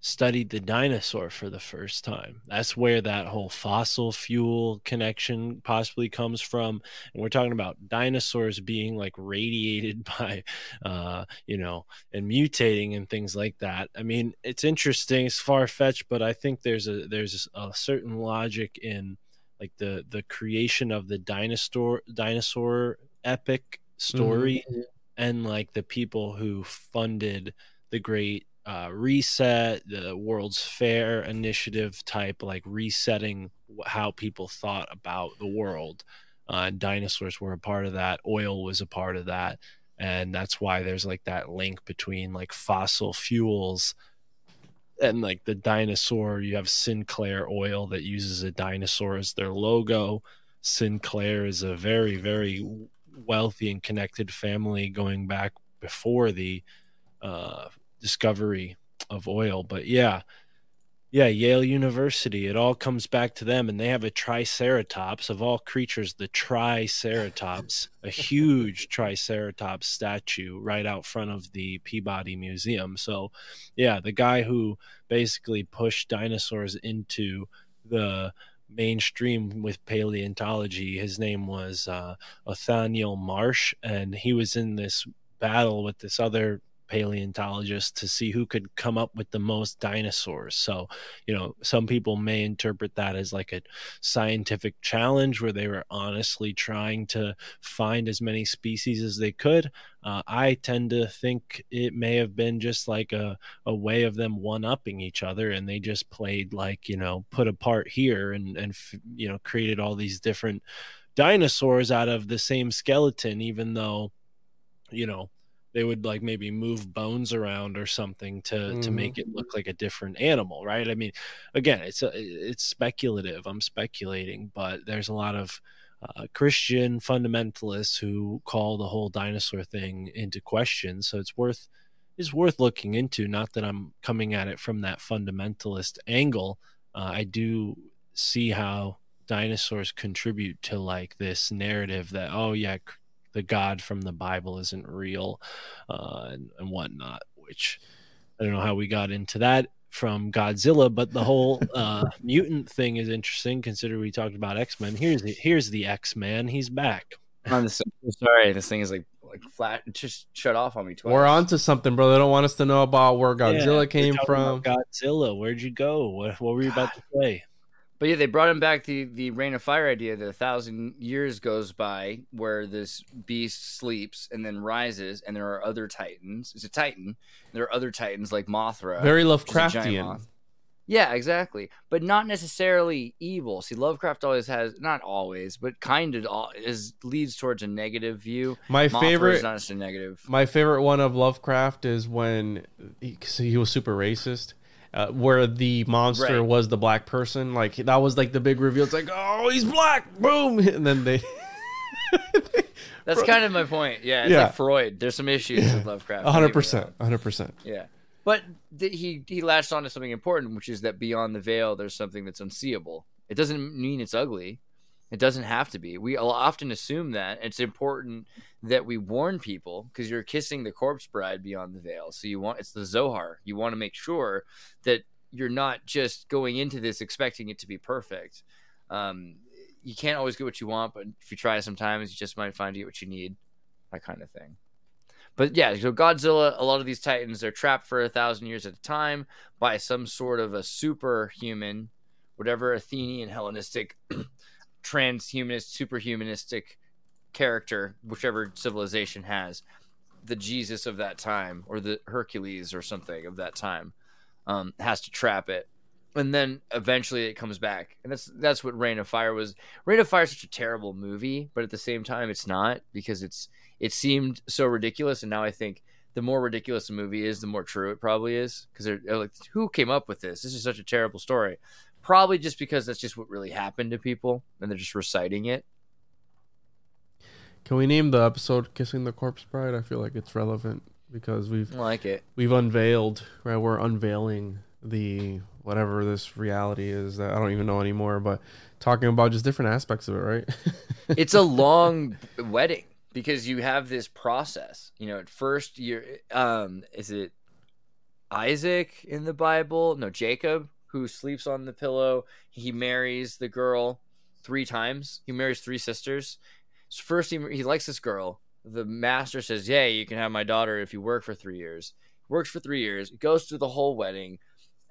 studied the dinosaur for the first time. That's where that whole fossil fuel connection possibly comes from. And we're talking about dinosaurs being like radiated by, uh, you know, and mutating and things like that. I mean, it's interesting. It's far fetched, but I think there's a there's a certain logic in like the the creation of the dinosaur dinosaur epic story and like the people who funded the great uh, reset, the World's Fair initiative type, like resetting how people thought about the world. Uh, dinosaurs were a part of that. Oil was a part of that, and that's why there's like that link between like fossil fuels and like the dinosaur. You have Sinclair Oil that uses a dinosaur as their logo. Sinclair is a very very wealthy and connected family going back before the uh, discovery of oil. But yeah, yeah, Yale University, it all comes back to them, and they have a triceratops of all creatures, the triceratops, a huge triceratops statue right out front of the Peabody Museum. So, yeah, the guy who basically pushed dinosaurs into the mainstream with paleontology, his name was uh, Othniel Marsh, and he was in this battle with this other paleontologist to see who could come up with the most dinosaurs. So, you know, some people may interpret that as like a scientific challenge where they were honestly trying to find as many species as they could. Uh, I tend to think it may have been just like a, a way of them one upping each other and they just played like, you know, put a part here and, and, you know, created all these different dinosaurs out of the same skeleton, even though, you know, they would like maybe move bones around or something to to Mhm. make it look like a different animal right i mean again it's a, it's speculative i'm speculating but there's a lot of uh, christian fundamentalists who call the whole dinosaur thing into question so it's worth it's worth looking into not that i'm coming at it from that fundamentalist angle uh, i do see how dinosaurs contribute to like this narrative that oh yeah the god from the bible isn't real uh, and, and whatnot which i don't know how we got into that from godzilla but the whole uh, mutant thing is interesting considering we talked about x-men here's the here's the x-man he's back I'm so sorry. This thing is like like flat, just shut off on me twice. We're on to something, bro. They don't want us to know about where Godzilla we're came from. Godzilla, where'd you go? What, what were you about to say? But yeah, they brought him back the the Reign of Fire idea that a thousand years goes by where this beast sleeps and then rises, and there are other titans. It's a titan. There are other titans like Mothra. Very which is a giant Lovecraftian. Yeah, exactly. But not necessarily evil. See, Lovecraft always has not always, but kind of all, is leads towards a negative view. My Mothra favorite is not just a negative. My favorite one of Lovecraft is when he, 'cause he was super racist, uh, where the monster Right. was the black person. Like that was like the big reveal. It's like, oh, he's black, boom, and then they. That's kind of my point. Yeah, it's Yeah. like Freud. There's some issues with Lovecraft. A I'll hundred give it that. percent, hundred percent. Yeah, but th- he he latched on to something important, which is that beyond the veil, there's something that's unseeable. It doesn't mean it's ugly. It doesn't have to be. We often assume that it's important that we warn people because you're kissing the corpse bride beyond the veil. So you want it's the Zohar. You want to make sure that you're not just going into this expecting it to be perfect. Um, you can't always get what you want, but if you try sometimes, you just might find you get what you need. That kind of thing. But yeah, so Godzilla, a lot of these titans, they're trapped for a thousand years at a time by some sort of a superhuman, whatever Athenian Hellenistic, transhumanist, superhumanistic character, whichever civilization has, the Jesus of that time, or the Hercules or something of that time, um, has to trap it. And then eventually it comes back, and that's that's what Reign of Fire was. Reign of Fire is such a terrible movie, but at the same time, it's not because it's it seemed so ridiculous, and now I think the more ridiculous a movie is, the more true it probably is. Because they're, they're like, who came up with this? This is such a terrible story. Probably just because that's just what really happened to people, and they're just reciting it. Can we name the episode "Kissing the Corpse Bride"? I feel like it's relevant because we've I like it. we've unveiled right. We're unveiling the whatever this reality is that I don't even know anymore, but talking about just different aspects of it, right? it's a long wedding because you have this process. You know, at first you're um is it Isaac in the Bible? No, Jacob who sleeps on the pillow. He marries the girl three times. He marries three sisters. So first he he likes this girl. The master says, "Yeah, you can have my daughter if you work for 3 years." Works for 3 years. Goes through the whole wedding.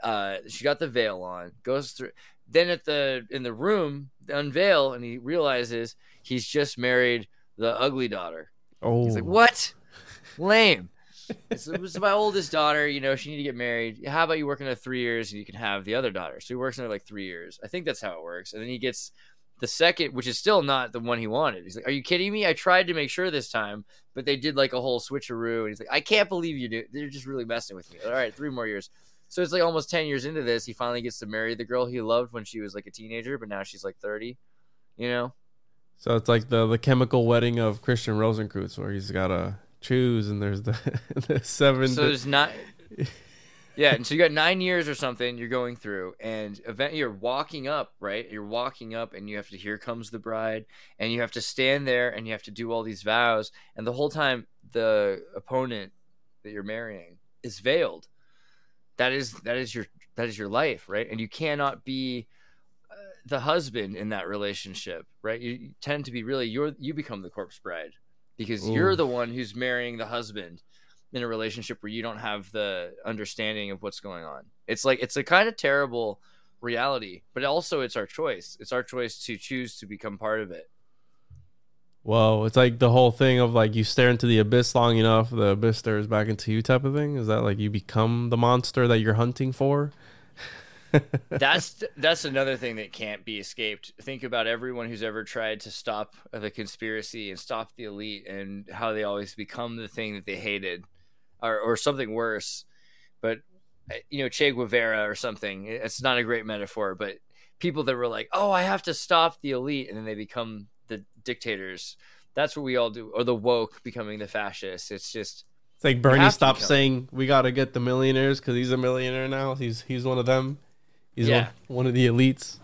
Uh she got the veil on. Goes through then at the in the room they unveil and he realizes he's just married the ugly daughter oh, he's like what lame this was my oldest daughter you know she need to get married. How about you work another three years and you can have the other daughter? So he works another like three years. I think that's how it works. And then he gets the second which is still not the one he wanted. He's like are you kidding me? I tried to make sure this time but they did like a whole switcheroo. And he's like i can't believe you do they're just really messing with me. All right three more years. So it's like almost 10 years into this, he finally gets to marry the girl he loved when she was like a teenager, but now she's like 30, you know? So it's like the the chemical wedding of Christian Rosencreutz, where he's got to choose, and there's the, the seven. So there's not. Yeah, and so you got nine years or something you're going through, and event you're walking up, right? You're walking up, and you have to here comes the bride, and you have to stand there, and you have to do all these vows, and the whole time the opponent that you're marrying is veiled. That is that is your that is your life, right? And you cannot be uh, the husband in that relationship, right? You, you tend to be really you're you become the corpse bride because you're the one who's marrying the husband in a relationship where you don't have the understanding of what's going on. It's like it's a kind of terrible reality, but also it's our choice. It's our choice to choose to become part of it. Whoa, it's like the whole thing of like you stare into the abyss long enough, the abyss stares back into you, type of thing. Is that like you become the monster that you're hunting for? That's that's another thing that can't be escaped. Think about everyone who's ever tried to stop the conspiracy and stop the elite and how they always become the thing that they hated or or something worse. But uh, you know, Che Guevara or something. It's not a great metaphor, but people that were like, "Oh, I have to stop the elite," and then they become the dictators. That's what we all do, or the woke becoming the fascists. It's just It's like Bernie stopped saying we got to get the millionaires because he's a millionaire now. He's he's one of them. He's Yeah. one, one of the elites.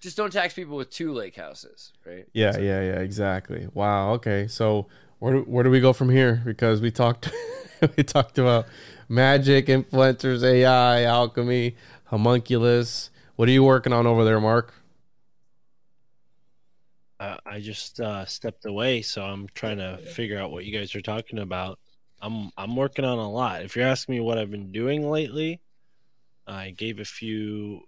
just don't tax people with two lake houses, right? Yeah, yeah, yeah, exactly. Wow. Okay, so where do, where do we go from here? Because we talked we talked about magic, influencers, AI, alchemy, homunculus. What are you working on over there, Mark? I, I just uh, stepped away, so I'm trying to figure out what you guys are talking about. I'm I'm working on a lot. If you're asking me what I've been doing lately, I gave a few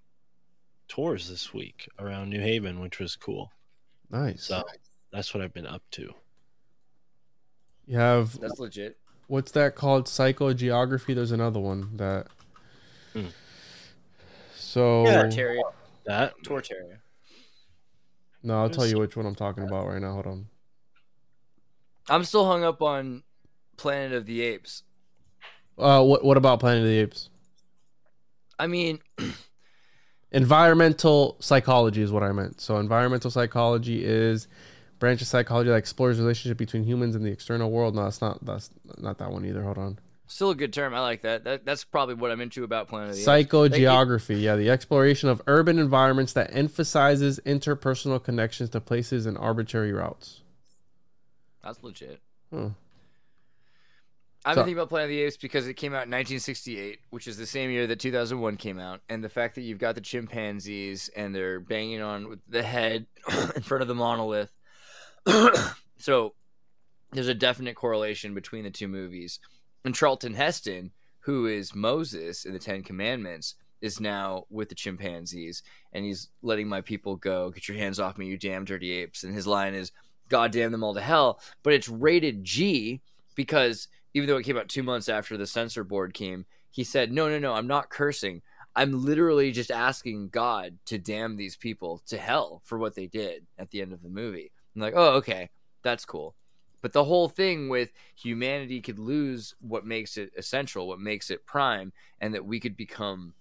tours this week around New Haven, which was cool. Nice. So that's what I've been up to. you have That's legit. what's that called? Psychogeography. There's another one that. Hmm. So Yeah. Tortaria. That Tortaria. no, I'll tell you which one I'm talking about right now. Hold on. I'm still hung up on Planet of the Apes. Uh, what what about Planet of the Apes? I mean, Environmental psychology is what I meant. So environmental psychology is branch of psychology that explores the relationship between humans and the external world. No, that's not that's not that one either. Hold on. still a good term. I like that. that that's probably what I'm into about Planet of the. Psychogeography, yeah, the exploration of urban environments that emphasizes interpersonal connections to places and arbitrary routes. That's legit. Huh. I've So- thinking about Planet of the Apes because it came out in 1968, which is the same year that 2001 came out, and the fact that you've got the chimpanzees and they're banging on with the head in front of the monolith. so there's a definite correlation between the two movies. And Charlton Heston, who is Moses in the Ten Commandments, is now with the chimpanzees, and he's letting my people go. Get your hands off me, you damn dirty apes! And his line is, "God damn them all to hell." But it's rated G because even though it came out two months after the censor board came, he said, "No, no, no, I'm not cursing. I'm literally just asking God to damn these people to hell for what they did at the end of the movie." I'm like, "Oh, okay, that's cool." But the whole thing with humanity could lose what makes it essential, what makes it prime, and that we could become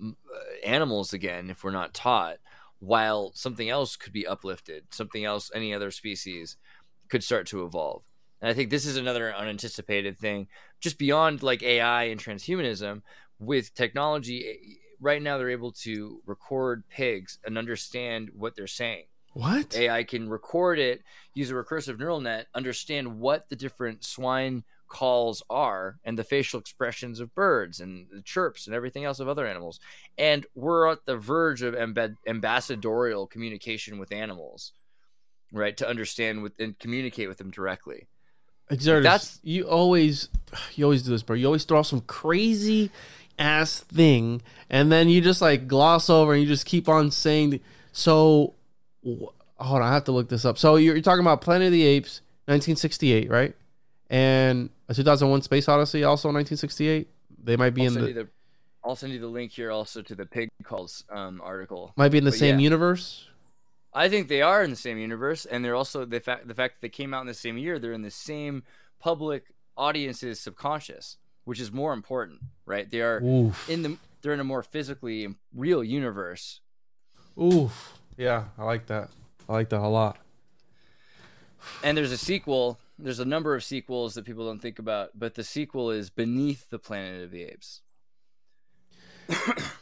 mm, uh, animals again if we're not taught, while something else could be uplifted, something else, any other species could start to evolve. And I think this is another unanticipated thing, just beyond like AI and transhumanism. With technology, eh, right now they're able to record pigs and understand what they're saying. What? AI can record it, use a recursive neural net, understand what the different swine calls are and the facial expressions of birds and the chirps and everything else of other animals. And we're at the verge of embed- ambassadorial communication with animals, right? To understand with and communicate with them directly. Xirtus, That's- you always you always do this, bro. You always throw some crazy ass thing, and then you just like gloss over and you just keep on saying. The, so, hold on, I have to look this up. So you're, you're talking about Planet of the Apes, 1968, right? And a 2001 Space Odyssey, also 1968. They might be I'll in the the I'll send you the link here also to the pig calls um, article. might be in the But same yeah. universe. I think they are in the same universe, and they're also the fact the fact that they came out in the same year. They're in the same public audience's subconscious, which is more important, right? They are Oof. in the they're in a more physically real universe. Oof. Yeah, I like that. I like that a lot. And there's a sequel. There's a number of sequels that people don't think about, but the sequel is Beneath the Planet of the Apes.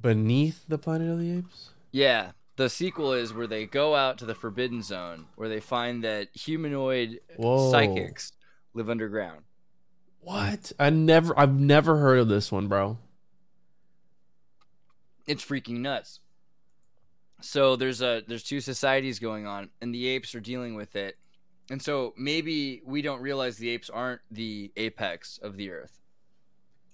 Beneath the Planet of the Apes. Yeah, the sequel is where they go out to the Forbidden Zone, where they find that humanoid Whoa. psychics live underground. What? I never. I've never heard of this one, bro. it's freaking nuts. So there's a there's two societies going on, and the apes are dealing with it. And so maybe we don't realize the apes aren't the apex of the earth.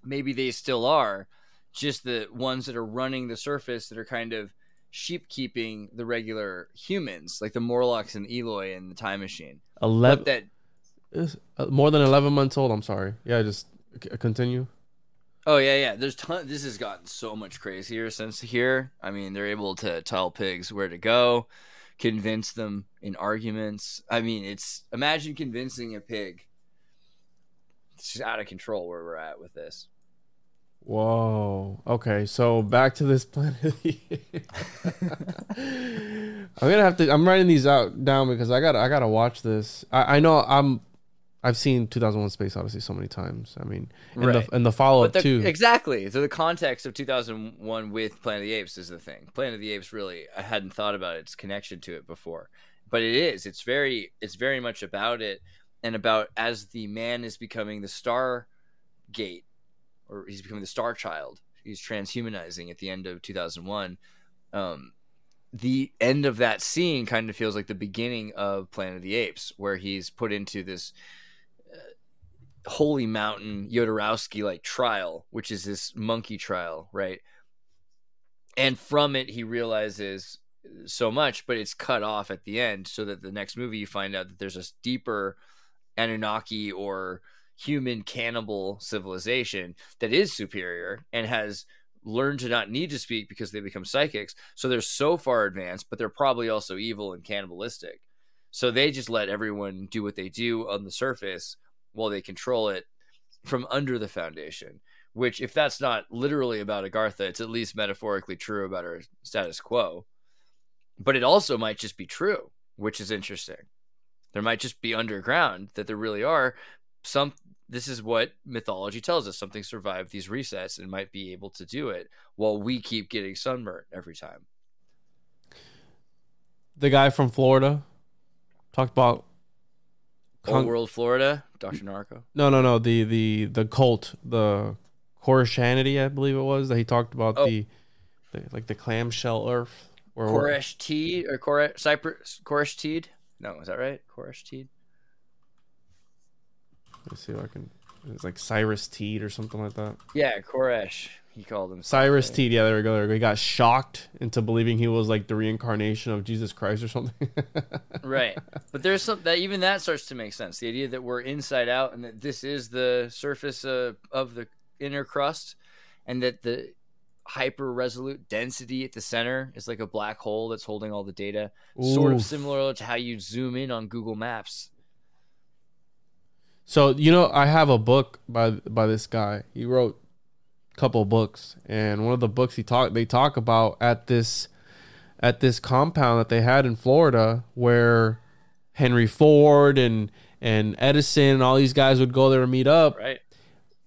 Maybe they still are, just the ones that are running the surface that are kind of sheep keeping the regular humans, like the Morlocks and Eloi and the Time Machine. Eleven. But that Is- uh, more than 11 months old. I'm sorry. Yeah, just continue. Oh yeah, yeah. There's ton. This has gotten so much crazier since here. I mean, they're able to tell pigs where to go, convince them in arguments. I mean, it's imagine convincing a pig. It's just out of control where we're at with this. Whoa. Okay, so back to this planet. of the Apes. I'm gonna have to. I'm writing these out down because I got. to I gotta watch this. I, I know. I'm. I've seen 2001: Space Odyssey so many times. I mean, and Right. the and the follow up too. exactly. So the context of 2001 with Planet of the Apes is the thing. Planet of the Apes really, I hadn't thought about its connection to it before, but it is. It's very, it's very much about it, and about as the man is becoming the star gate, or he's becoming the star child. He's transhumanizing at the end of 2001. Um, the end of that scene kind of feels like the beginning of Planet of the Apes, where he's put into this uh, holy mountain Jodorowsky like trial, which is this monkey trial, right? And from it, he realizes so much, but it's cut off at the end, so that the next movie you find out that there's a deeper Anunnaki or human cannibal civilization that is superior and has learned to not need to speak because they become psychics. So they're so far advanced, but they're probably also evil and cannibalistic. So they just let everyone do what they do on the surface while they control it from under the foundation. Which, if that's not literally about Agartha, it's at least metaphorically true about our status quo. But it also might just be true, which is interesting. There might just be underground that there really are some this is what mythology tells us something survived these resets and might be able to do it while we keep getting sunburned every time The guy from Florida talked about. old world florida dr narco no, no, no. The the the cult, the Koreshanity, I believe it was that he talked about Oh. the, the like the clamshell Earth. Or koresh teed or koresh cypress koresh teed no is that right koresh teed Let's see if I can. It's like Cyrus Teed or something like that. yeah koresh he called him Cyrus Teed, yeah, there we go. There we go. He got shocked into believing he was like the reincarnation of Jesus Christ or something. right but there's some that even that starts to make sense the idea that we're inside out and that this is the surface uh, of the inner crust and that the hyper resolute density at the center is like a black hole that's holding all the data sort of similar to how you zoom in on google maps So you know, I have a book by by this guy. He wrote a couple of books, and one of the books he talk they talk about at this at this compound that they had in Florida, where Henry Ford and and Edison and all these guys would go there and meet up. right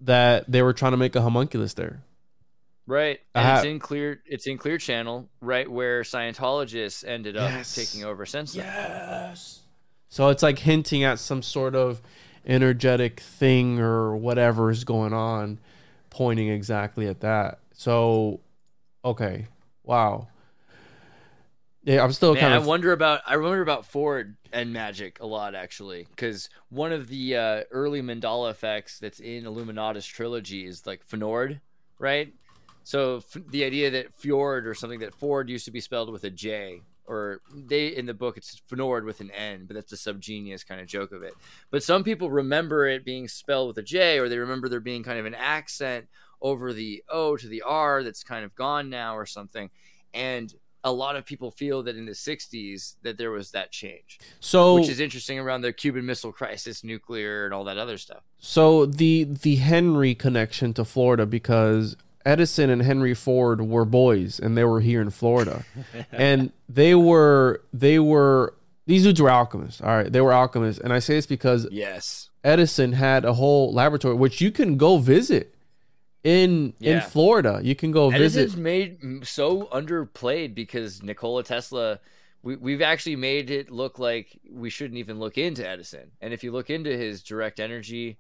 That they were trying to make a homunculus there. right and it's in clear it's in clear channel right where scientologists ended up Yes. taking over since then Yes. So it's like hinting at some sort of energetic thing or whatever is going on, pointing exactly at that. So, okay, wow. Yeah, I'm still Man, kind of. I wonder about I wonder about Ford and magic a lot actually, because one of the uh, early Mandela effects that's in Illuminatus trilogy is like Fnord, right? So f- the idea that Fjord or something that Ford used to be spelled with a J, or they in the book it's Fnord with an N, but that's a subgenius kind of joke of it. But some people remember it being spelled with a J, or they remember there being kind of an accent over the O to the R that's kind of gone now or something, and a lot of people feel that in the 60s that there was that change so which is interesting around the cuban missile crisis nuclear and all that other stuff so the the Henry connection to Florida because Edison and Henry Ford were boys and they were here in Florida. and they were they were these dudes were alchemists. All right, they were alchemists and I say this because yes Edison had a whole laboratory which you can go visit in in Florida. You can go edison's visit. made so underplayed because nikola tesla we, we've actually made it look like we shouldn't even look into edison and if you look into his direct energy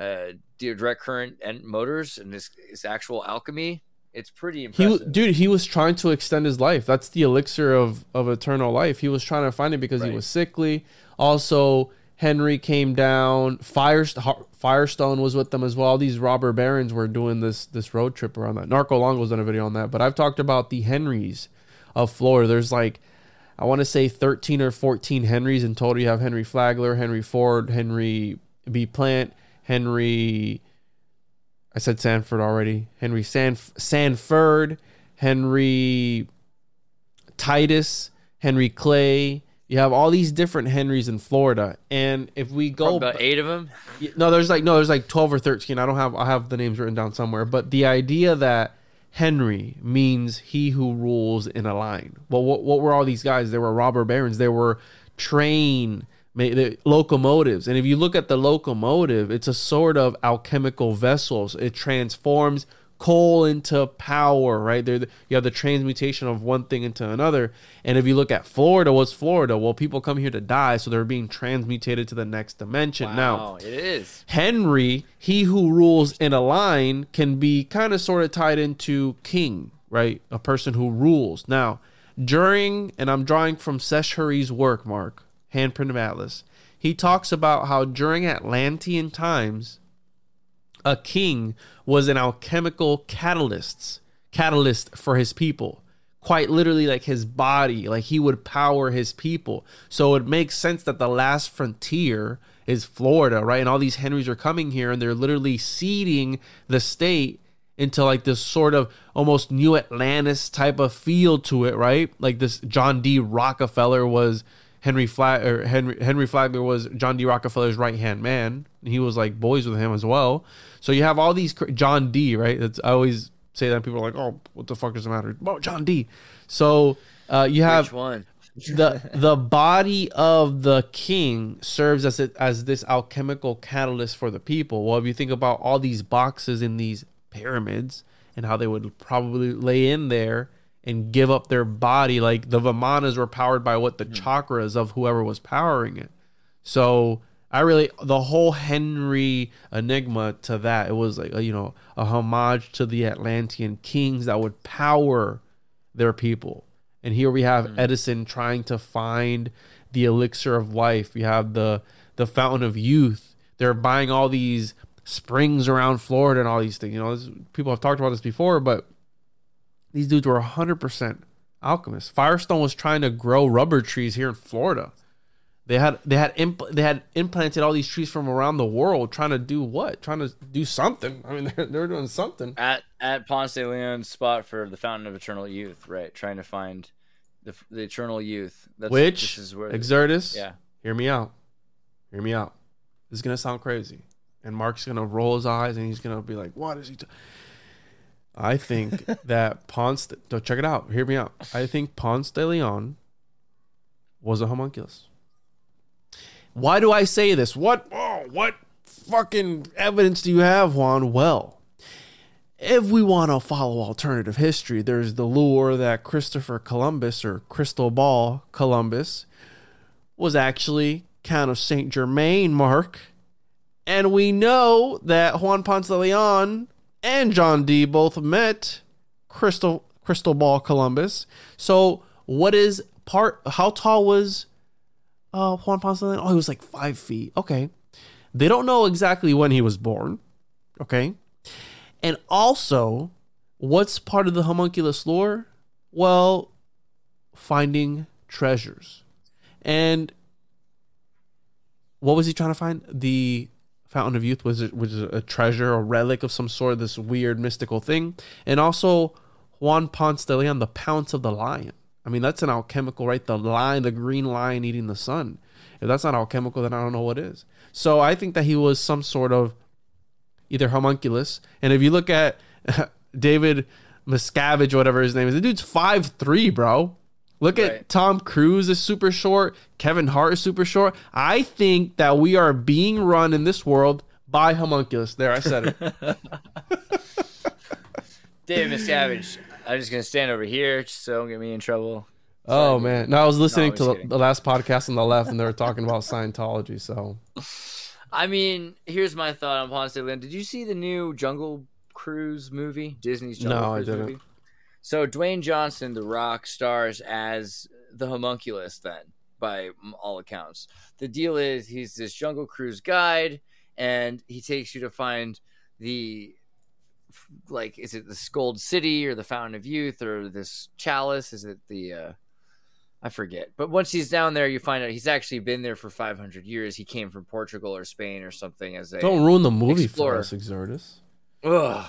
uh direct current and motors and his, his actual alchemy it's pretty He impressive w- dude, he was trying to extend his life. That's the elixir of of eternal life. He was trying to find it because he was sickly. Also, Henry came down. Firest- Firestone was with them as well. These robber barons were doing this this road trip around that. Narco Longo's done a video on that, but I've talked about the Henrys of Florida. There's like I want to say 13 or 14 Henrys in total. You have Henry Flagler, Henry Ford, Henry B. Plant, Henry. I said Sanford already. Henry Sanf- Sanford, Henry Titus, Henry Clay. You have all these different Henrys in Florida, and if we go about eight of them No, there's like no, there's like twelve or thirteen. I don't have I have the names written down somewhere. But the idea that Henry means he who rules in a line. Well, what what were all these guys? They were robber barons. They were train locomotives. And if you look at the locomotive, it's a sort of alchemical vessels. It transforms coal into power, right? There, you have the transmutation of one thing into another. And if you look at Florida, what's Florida? Well, people come here to die, so they're being transmutated to the next dimension. Now, it is Henry, he who rules in a line, can be kind of sort of tied into king, right? A person who rules. Now, during, and I'm drawing from Seshuri's work, Mark, Handprint of Atlas. He talks about how during Atlantean times, a king was an alchemical catalyst, catalyst for his people. Quite literally, like his body, like he would power his people. So it makes sense that the last frontier is Florida, right? And all these Henrys are coming here and they're literally seeding the state into like this sort of almost new Atlantis type of feel to it, right? Like this John D. Rockefeller was Henry Flag or Henry Henry Flagler was John D. Rockefeller's right hand man. He was like boys with him as well. So you have all these John D. Right? That's I always say that people are like, oh, what the fuck does it matter? Oh, John D. So uh, you have the the body of the king serves as it as this alchemical catalyst for the people. Well, if you think about all these boxes in these pyramids and how they would probably lay in there and give up their body, like the Vimanas were powered by what the hmm. chakras of whoever was powering it. So I really the whole Henry enigma to that it was like a, you know a homage to the Atlantean kings that would power their people. And here we have hmm. Edison trying to find the elixir of life. You have the the fountain of youth. They're buying all these springs around Florida and all these things. You know, this, people have talked about this before, but these dudes were 100% alchemists. Firestone was trying to grow rubber trees here in Florida. They had they had impl- they had implanted all these trees from around the world, trying to do what? Trying to do something. I mean, they're, they're doing something. At at Ponce de Leon's spot for the Fountain of Eternal Youth, right? Trying to find the the eternal youth. That's, Which this is where Xirtus, yeah. hear me out. Hear me out. This is gonna sound crazy, and Mark's gonna roll his eyes and he's gonna be like, "What is he?" Do-? I think that Ponce. No, check it out. Hear me out. I think Ponce de Leon was a homunculus. Why do I say this? What? Oh, what fucking evidence do you have, Juan? Well, if we want to follow alternative history, there's the lure that Christopher Columbus or Crystal Ball Columbus was actually Count of Saint Germain, Mark. And we know that Juan Ponce de Leon and John D both met Crystal Crystal Ball Columbus. So what is part how tall was uh Juan Ponce de? Oh, he was like five feet. Okay. They don't know exactly when he was born. Okay. And also, what's part of the homunculus lore? Well, finding treasures. And what was he trying to find? The Fountain of Youth was was a treasure, a relic of some sort, this weird mystical thing. And also Juan Ponce de Leon, the Pounce of the Lion. I mean, that's an alchemical, right? The lion, the green lion eating the sun. If that's not alchemical, then I don't know what is. So I think that he was some sort of either homunculus. And if you look at David Miscavige, whatever his name is, the dude's five three, bro. Look at Tom Cruise is super short. Kevin Hart is super short. I think that we are being run in this world by homunculus. There, I said it. David Miscavige. I'm just gonna stand over here just so don't get me in trouble. oh man, no, I was listening I'm to the, kidding. the last podcast on the left, and they were talking about Scientology. So I mean, here's my thought on Ponce de Leon. Did you see the new Jungle Cruise movie? Disney's Jungle No, I didn't. movie? So Dwayne Johnson, The Rock, stars as the homunculus then, by all accounts. The deal is he's this Jungle Cruise guide, and he takes you to find the like is it the Scold City or the Fountain of Youth or this chalice? Is it the uh I forget. But once he's down there, you find out he's actually been there for 500 years. He came from Portugal or Spain or something as a don't ruin the movie Explorer. for us, Xirtus. Ugh.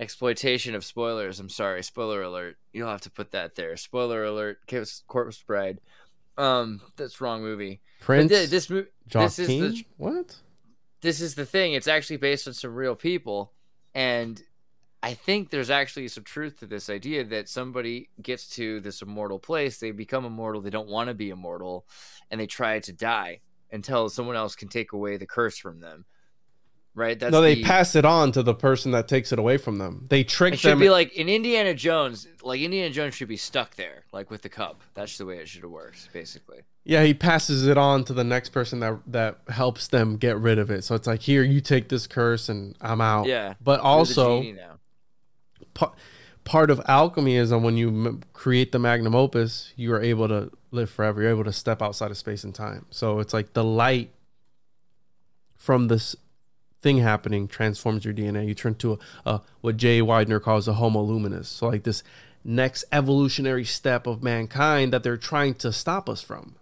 Exploitation of spoilers. I'm sorry, spoiler alert. You'll have to put that there. Spoiler alert. Corpse Bride. Um, that's wrong movie. Prince, thi- this movie, this is the what? this is the thing. It's actually based on some real people, and I think there's actually some truth to this idea that somebody gets to this immortal place, they become immortal, they don't want to be immortal, and they try to die until someone else can take away the curse from them. Right? That's no, they the- pass it on to the person that takes it away from them. They trick them. It should them. be like in Indiana Jones, like Indiana Jones should be stuck there, like with the cup. That's the way it should have worked, basically. Yeah, he passes it on to the next person that that helps them get rid of it. So it's like, here, you take this curse, and I'm out. Yeah. But also, part of alchemy is that when you m- create the magnum opus, you are able to live forever. You're able to step outside of space and time. So it's like the light from this thing happening transforms your DNA. You turn to a, a what Jay Weidner calls a homo luminous. So like this next evolutionary step of mankind that they're trying to stop us from.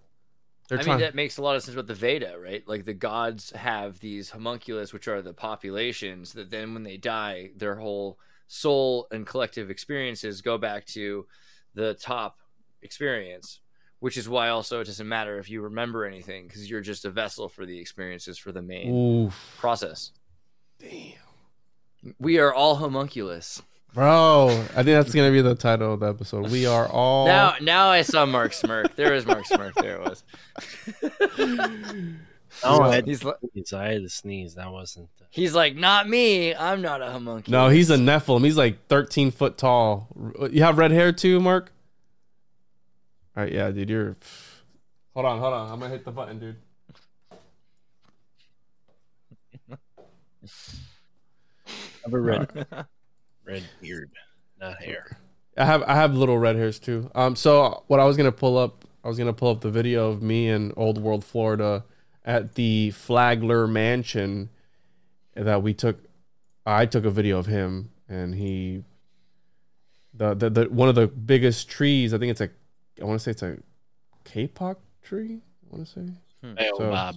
They're I trying. mean, that makes a lot of sense with the Veda, right? Like the gods have these homunculus, which are the populations that then, when they die, their whole soul and collective experiences go back to the top experience. Which is why also it doesn't matter if you remember anything because you're just a vessel for the experiences for the main Oof, process. Damn. We are all homunculus. bro. I think that's gonna be the title of the episode. We are all. Now, now I saw Mark smirk. There is Mark smirk. There it was. Oh, I had, He's li- to sneeze. I had to sneeze. That wasn't. The... He's like, not me. I'm not a homunculus. no, he's a Nephilim. He's like 13 foot tall. You have red hair too, Mark. All right, yeah, dude. You're. Hold on, hold on. I'm gonna hit the button, dude. I have a red, red beard, not hair. I have I have little red hairs too. Um, so what I was gonna pull up, I was gonna pull up the video of me in Old World, Florida, at the Flagler Mansion that we took. I took a video of him, and he, the the, the one of the biggest trees. I think it's a, I want to say it's a kapok tree. I want to say hmm. Baobab,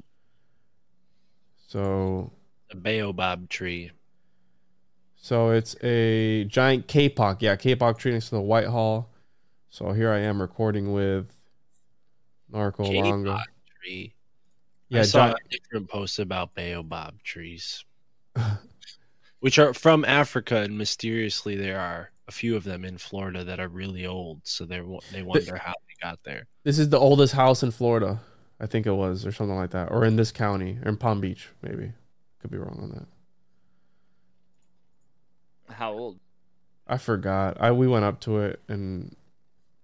so. the baobab tree. So it's a giant kapok, yeah, kapok tree next to the Whitehall. So here I am recording with Narco Longo. Kapok tree. Yeah, I saw giant, a different post about baobab trees, which are from Africa, and mysteriously there are a few of them in Florida that are really old. So they they wonder how they got there. this is the oldest house in Florida, I think it was, or something like that, or in this county, or in Palm Beach, maybe. Could be wrong on that. How old? I forgot. I we went up to it and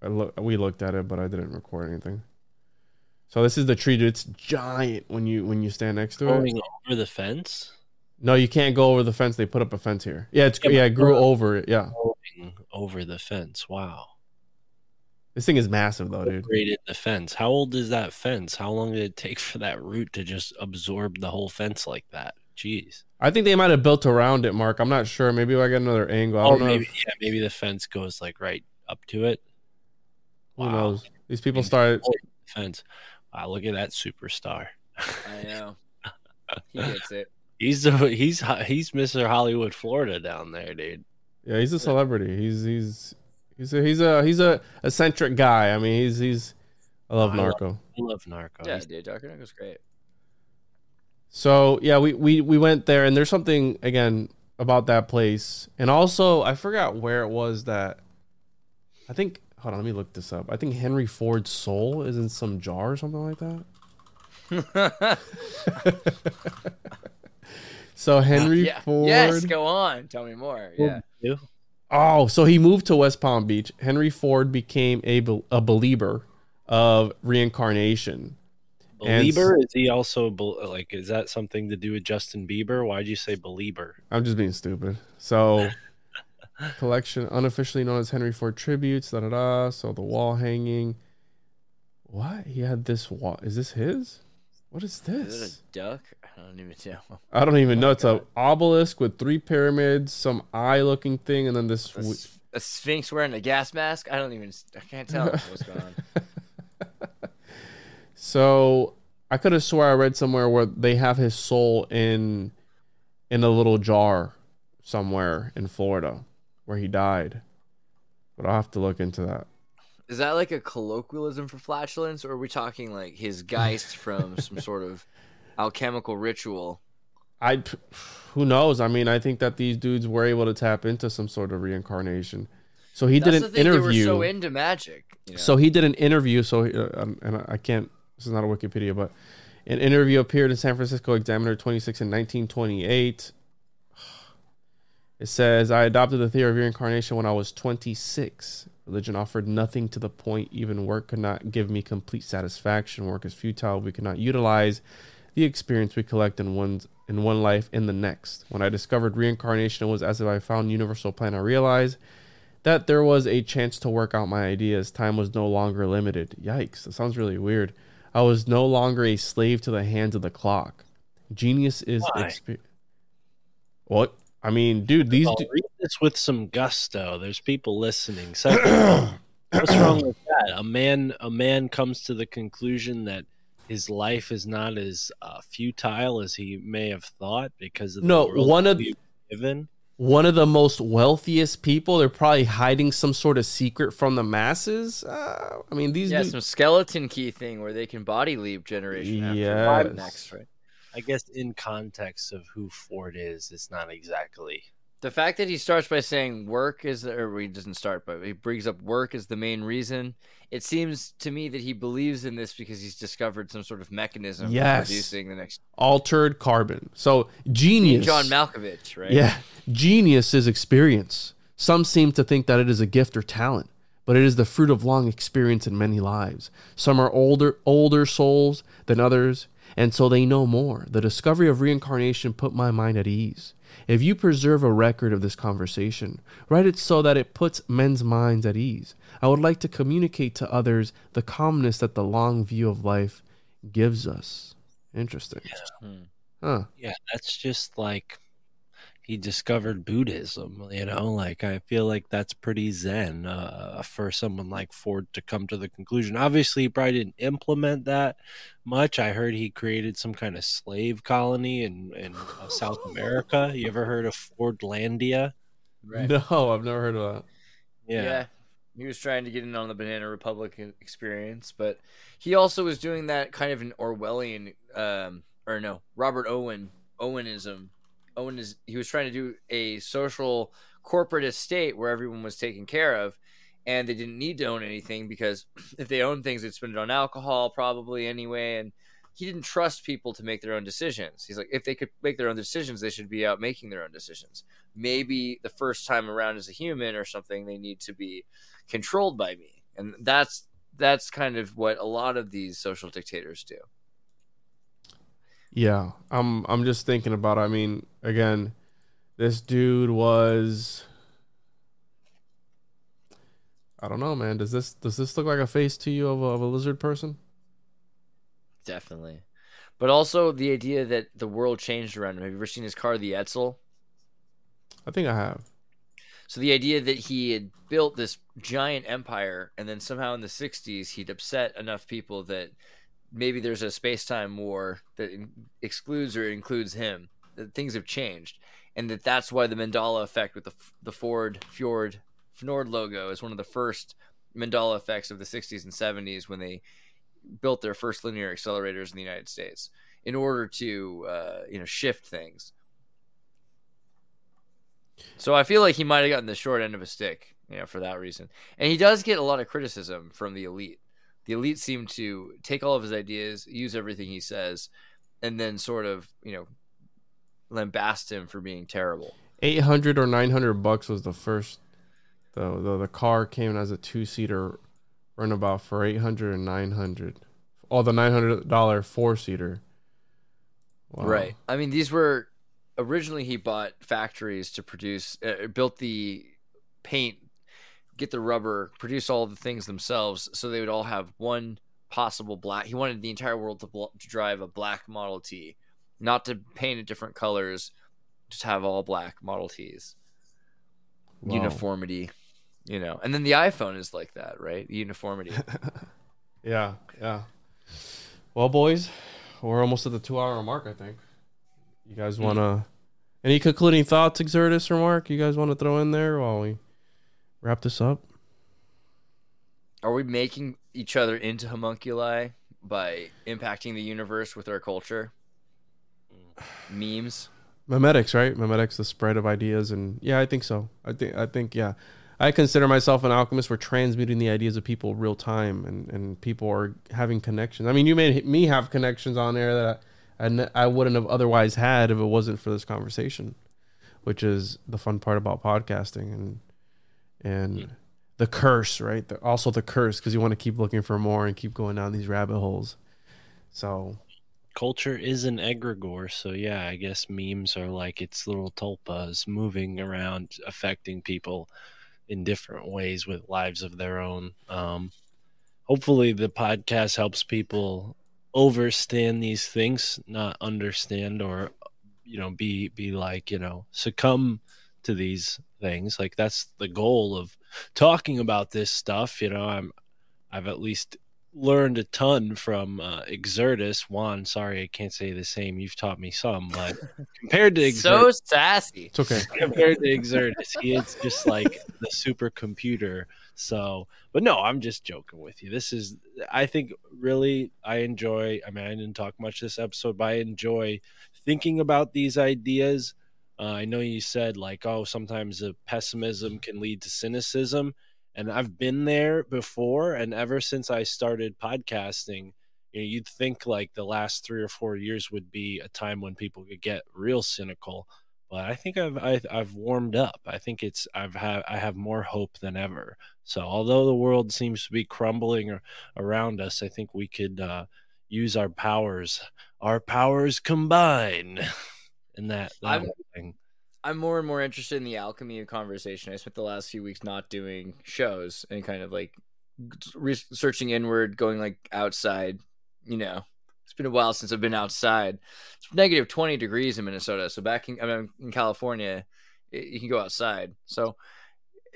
I look, we looked at it, but I didn't record anything. So this is the tree. Dude. It's giant when you when you stand next to it. Over the fence, No, you can't go over the fence. They put up a fence here. Yeah, it's Yeah, yeah, it grew over it. Yeah, going over the fence. Wow. this thing is massive though, dude. Graded the fence. How old is that fence? How long did it take for that root to just absorb the whole fence like that? Jeez. I think they might have built around it, Mark. I'm not sure. Maybe I got another angle. I Oh, don't know. maybe if- yeah, maybe the fence goes like right up to it. who Wow. knows? These people started. Fence. Wow, look at that superstar. I know. He gets it. He's the he's he's Mr. Hollywood, Florida down there, dude. Yeah, he's a celebrity. He's he's he's a he's a he's a eccentric guy. I mean, he's he's. I love I love- Narco. I love Narco. Yeah, He's- dude, Darker Knight was great. So yeah, we, we we went there, and there's something again about that place, and also I forgot where it was that. I think. Hold on, let me look this up. I think Henry Ford's soul is in some jar or something like that. So Henry yeah. Ford. Yes, go on. Tell me more. Yeah. Oh, so he moved to West Palm Beach. Henry Ford became a, bel- a believer of reincarnation. And- is he also bel- like? Is that something to do with Justin Bieber? Why'd you say belieber? I'm just being stupid. So, collection unofficially known as Henry Ford tributes. Da da da. So the wall hanging. What he had this wall? Is this his? What is this? Is this? it a duck? I don't even know. I don't even oh know. It's a obelisk with three pyramids, some eye-looking thing, and then this. A, s- a sphinx wearing a gas mask? I don't even. I can't tell what's going on. So I could have swore I read somewhere where they have his soul in in a little jar somewhere in Florida where he died. But I'll have to look into that. Is that like a colloquialism for flatulence, or are we talking like his geist from some sort of alchemical ritual? I who knows? I mean, I think that these dudes were able to tap into some sort of reincarnation. So he That's did the thing, interview. They were so into magic. you know? So he did an interview. So, uh, um, and I can't. This is not a Wikipedia, but an interview appeared in San Francisco Examiner 26 in 1928. It says, "I adopted the theory of reincarnation when I was 26. Religion offered nothing to the point. Even work could not give me complete satisfaction. Work is futile. We cannot utilize the experience we collect in one's in one life in the next. When I discovered reincarnation, it was as if I found universal plan. I realized." that there was a chance to work out my ideas. Time was no longer limited. Yikes, that sounds really weird. I was no longer a slave to the hands of the clock. Genius is Why? expe- What? I mean, dude, these I'll du- read this with some gusto. There's people listening. So what's wrong with that? A man, a man comes to the conclusion that his life is not as uh, futile as he may have thought because of the No, world one of- we've given. one of the most wealthiest people. They're probably hiding some sort of secret from the masses. Uh, I mean, these Yeah, dudes- some skeleton key thing where they can body leap generation after Yes. next, right? I guess in context of who Ford is, it's not exactly. The fact that he starts by saying work is, the, or he doesn't start, but he brings up work as the main reason. It seems to me that he believes in this because he's discovered some sort of mechanism Yes. for producing the next. altered carbon. So genius. John Malkovich, right? Yeah, genius is experience. Some seem to think that it is a gift or talent, but it is the fruit of long experience in many lives. Some are older older souls than others, and so they know more. The discovery of reincarnation put my mind at ease. If you preserve a record of this conversation, write it so that it puts men's minds at ease. I would like to communicate to others the calmness that the long view of life gives us. Interesting. Hmm. Huh. Yeah, that's just like he discovered Buddhism. You know, like I feel like that's pretty zen uh, for someone like Ford to come to the conclusion. Obviously, he probably didn't implement that much. I heard he created some kind of slave colony in in uh, South America. You ever heard of Fordlandia? Right. No, I've never heard of that. Yeah. yeah He was trying to get in on the Banana Republic experience, but he also was doing that kind of an Orwellian, um, or no, Robert Owen, Owenism. Owen is he was trying to do a social corporate estate where everyone was taken care of, and they didn't need to own anything because if they owned things, they'd spend it on alcohol probably anyway, and he didn't trust people to make their own decisions. He's like, if they could make their own decisions, they should be out making their own decisions. Maybe the first time around as a human or something, they need to be controlled by me, and that's that's kind of what a lot of these social dictators do. Yeah, I'm I'm just thinking about. I mean, again, this dude was. I don't know, man. Does this does this look like a face to you of a, of a lizard person? Definitely. But also the idea that the world changed around him. Have you ever seen his car, the Edsel? I think I have. So the idea that he had built this giant empire and then somehow in the 60s he'd upset enough people that maybe there's a space-time war that excludes or includes him. That things have changed and that that's why the Mandela effect with the the Ford Fjord Fnord logo is one of the first Mandela effects of the 60s and 70s when they built their first linear accelerators in the United States in order to uh, you know shift things. So I feel like he might have gotten the short end of a stick, you know, for that reason. And he does get a lot of criticism from the elite. The elite seem to take all of his ideas, use everything he says, and then sort of, you know, lambast him for being terrible. Eight hundred or nine hundred bucks was the first. The, the the car came as a two seater, runabout for eight hundred and nine hundred. Oh, the nine hundred dollar four seater. Wow. Right. I mean, these were originally he bought factories to produce, uh, built the paint, get the rubber, produce all the things themselves, so they would all have one possible black. He wanted the entire world to, bl- to drive a black Model T, not to paint it different colors, just have all black Model Ts. Wow. Uniformity, you know. And then the iPhone is like that, right? Uniformity. Yeah, yeah. Well, boys, we're almost at the two hour mark, I think. You guys want to. Any concluding thoughts, Xirtus or Mark, you guys want to throw in there while we wrap this up? Are we making each other into homunculi by impacting the universe with our culture? Memes. Memetics, right? Memetics, the spread of ideas, and yeah, I think so. I think, I think, yeah. I consider myself an alchemist. We're transmuting the ideas of people real time, and and people are having connections. I mean, you made me have connections on there that I, I, I wouldn't have otherwise had if it wasn't for this conversation, which is the fun part about podcasting and and the curse, right? The, also the curse because you want to keep looking for more and keep going down these rabbit holes. So Culture is an egregore, so yeah, I guess memes are like its little tulpas moving around, affecting people in different ways with lives of their own. Um, hopefully, the podcast helps people overstand these things, not understand or you know be be like you know succumb to these things. Like that's the goal of talking about this stuff. You know, I'm I've at least learned a ton from uh, Xirtus. Juan, sorry, I can't say the same. You've taught me some, but compared to so sassy. It's okay. compared to Xirtus, he is just like the supercomputer. So, but no, I'm just joking with you. This is, I think, really, I enjoy. I mean, I didn't talk much this episode, but I enjoy thinking about these ideas. Uh, I know you said like, oh, sometimes the pessimism can lead to cynicism, and I've been there before. And ever since I started podcasting, you know, you'd think like the last three or four years would be a time when people could get real cynical but I think I've I, I've warmed up. I think it's I've have I have more hope than ever. So although the world seems to be crumbling around us, I think we could uh, use our powers, our powers combine, in that, that I'm- thing. I'm more and more interested in the alchemy of conversation. I spent the last few weeks not doing shows and kind of like researching inward, going like outside. You know, it's been a while since I've been outside. It's negative 20 degrees in Minnesota. So back in, I mean, in California, y- you can go outside. So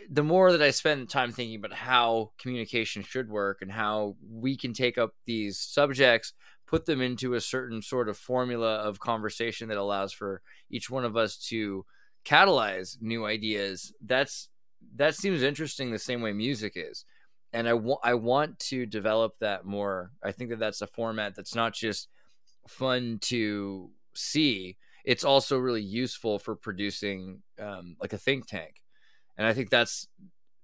the more that I spend time thinking about how communication should work and how we can take up these subjects, put them into a certain sort of formula of conversation that allows for each one of us to catalyze new ideas. That's that seems interesting the same way music is. And I want I want to develop that more. I think that that's a format that's not just fun to see. It's also really useful for producing um, like a think tank. And I think that's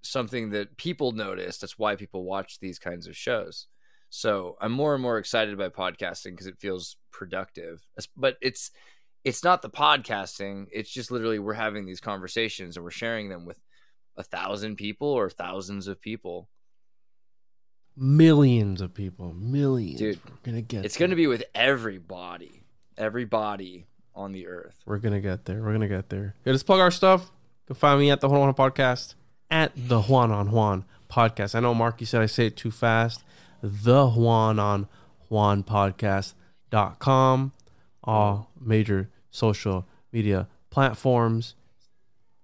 something that people notice. That's why people watch these kinds of shows. So I'm more and more excited by podcasting because it feels productive. But it's it's not the podcasting. It's just literally we're having these conversations and we're sharing them with a thousand people or thousands of people. Millions of people, millions. Dude, we're gonna get. It's there. going to be with everybody, everybody on the earth. We're gonna get there. We're gonna get there. Yeah, let's plug our stuff. You can find me at the Juan on Juan podcast at the Juan on Juan podcast. I know Mark, you said I say it too fast. The Juan on Juan podcast.com. All major social media platforms.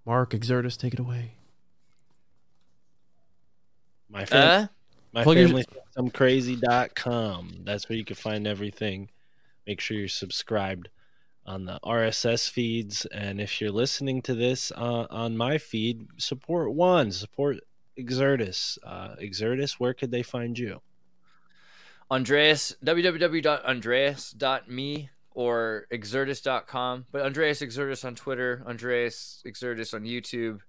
Mark, Xirtus, take it away. My family, Uh, my plug your- family some crazy.com. That's where you can find everything. Make sure you're subscribed on the RSS feeds. And if you're listening to this uh, on my feed, support one, support Xirtus. Uh, Xirtus, where could they find you? Andreas, www.andreas.me or xirtus.com. But Andreas Xirtus on Twitter, Andreas Xirtus on YouTube.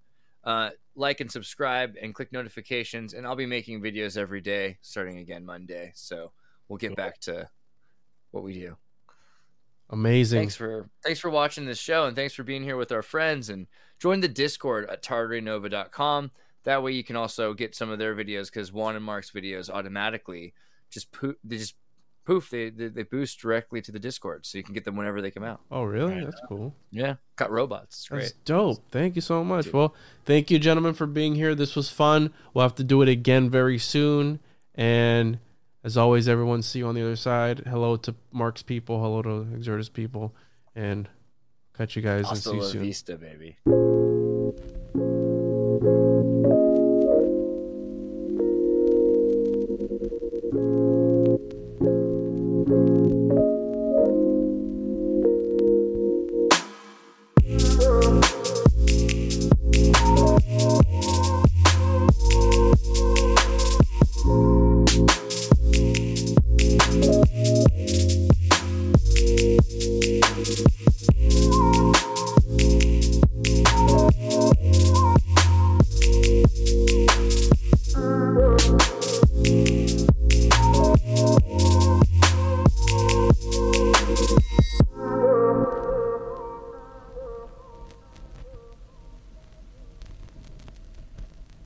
Uh, like and subscribe and click notifications. And I'll be making videos every day starting again Monday. So we'll get back to what we do. Amazing. Thanks for thanks for watching this show and thanks for being here with our friends and join the Discord at tartarinova.com. That way you can also get some of their videos because Juan and Mark's videos automatically just poof they just poof they, they they boost directly to the Discord so you can get them whenever they come out. Oh, really? That's cool. Yeah, got robots. It's That's great. dope. Thank you so much. Well, thank you, gentlemen, for being here. This was fun. We'll have to do it again very soon. And as always, everyone, see you on the other side. Hello to Mark's people. Hello to Xirtus people. And catch you guys and Hasta see you soon. vista, baby.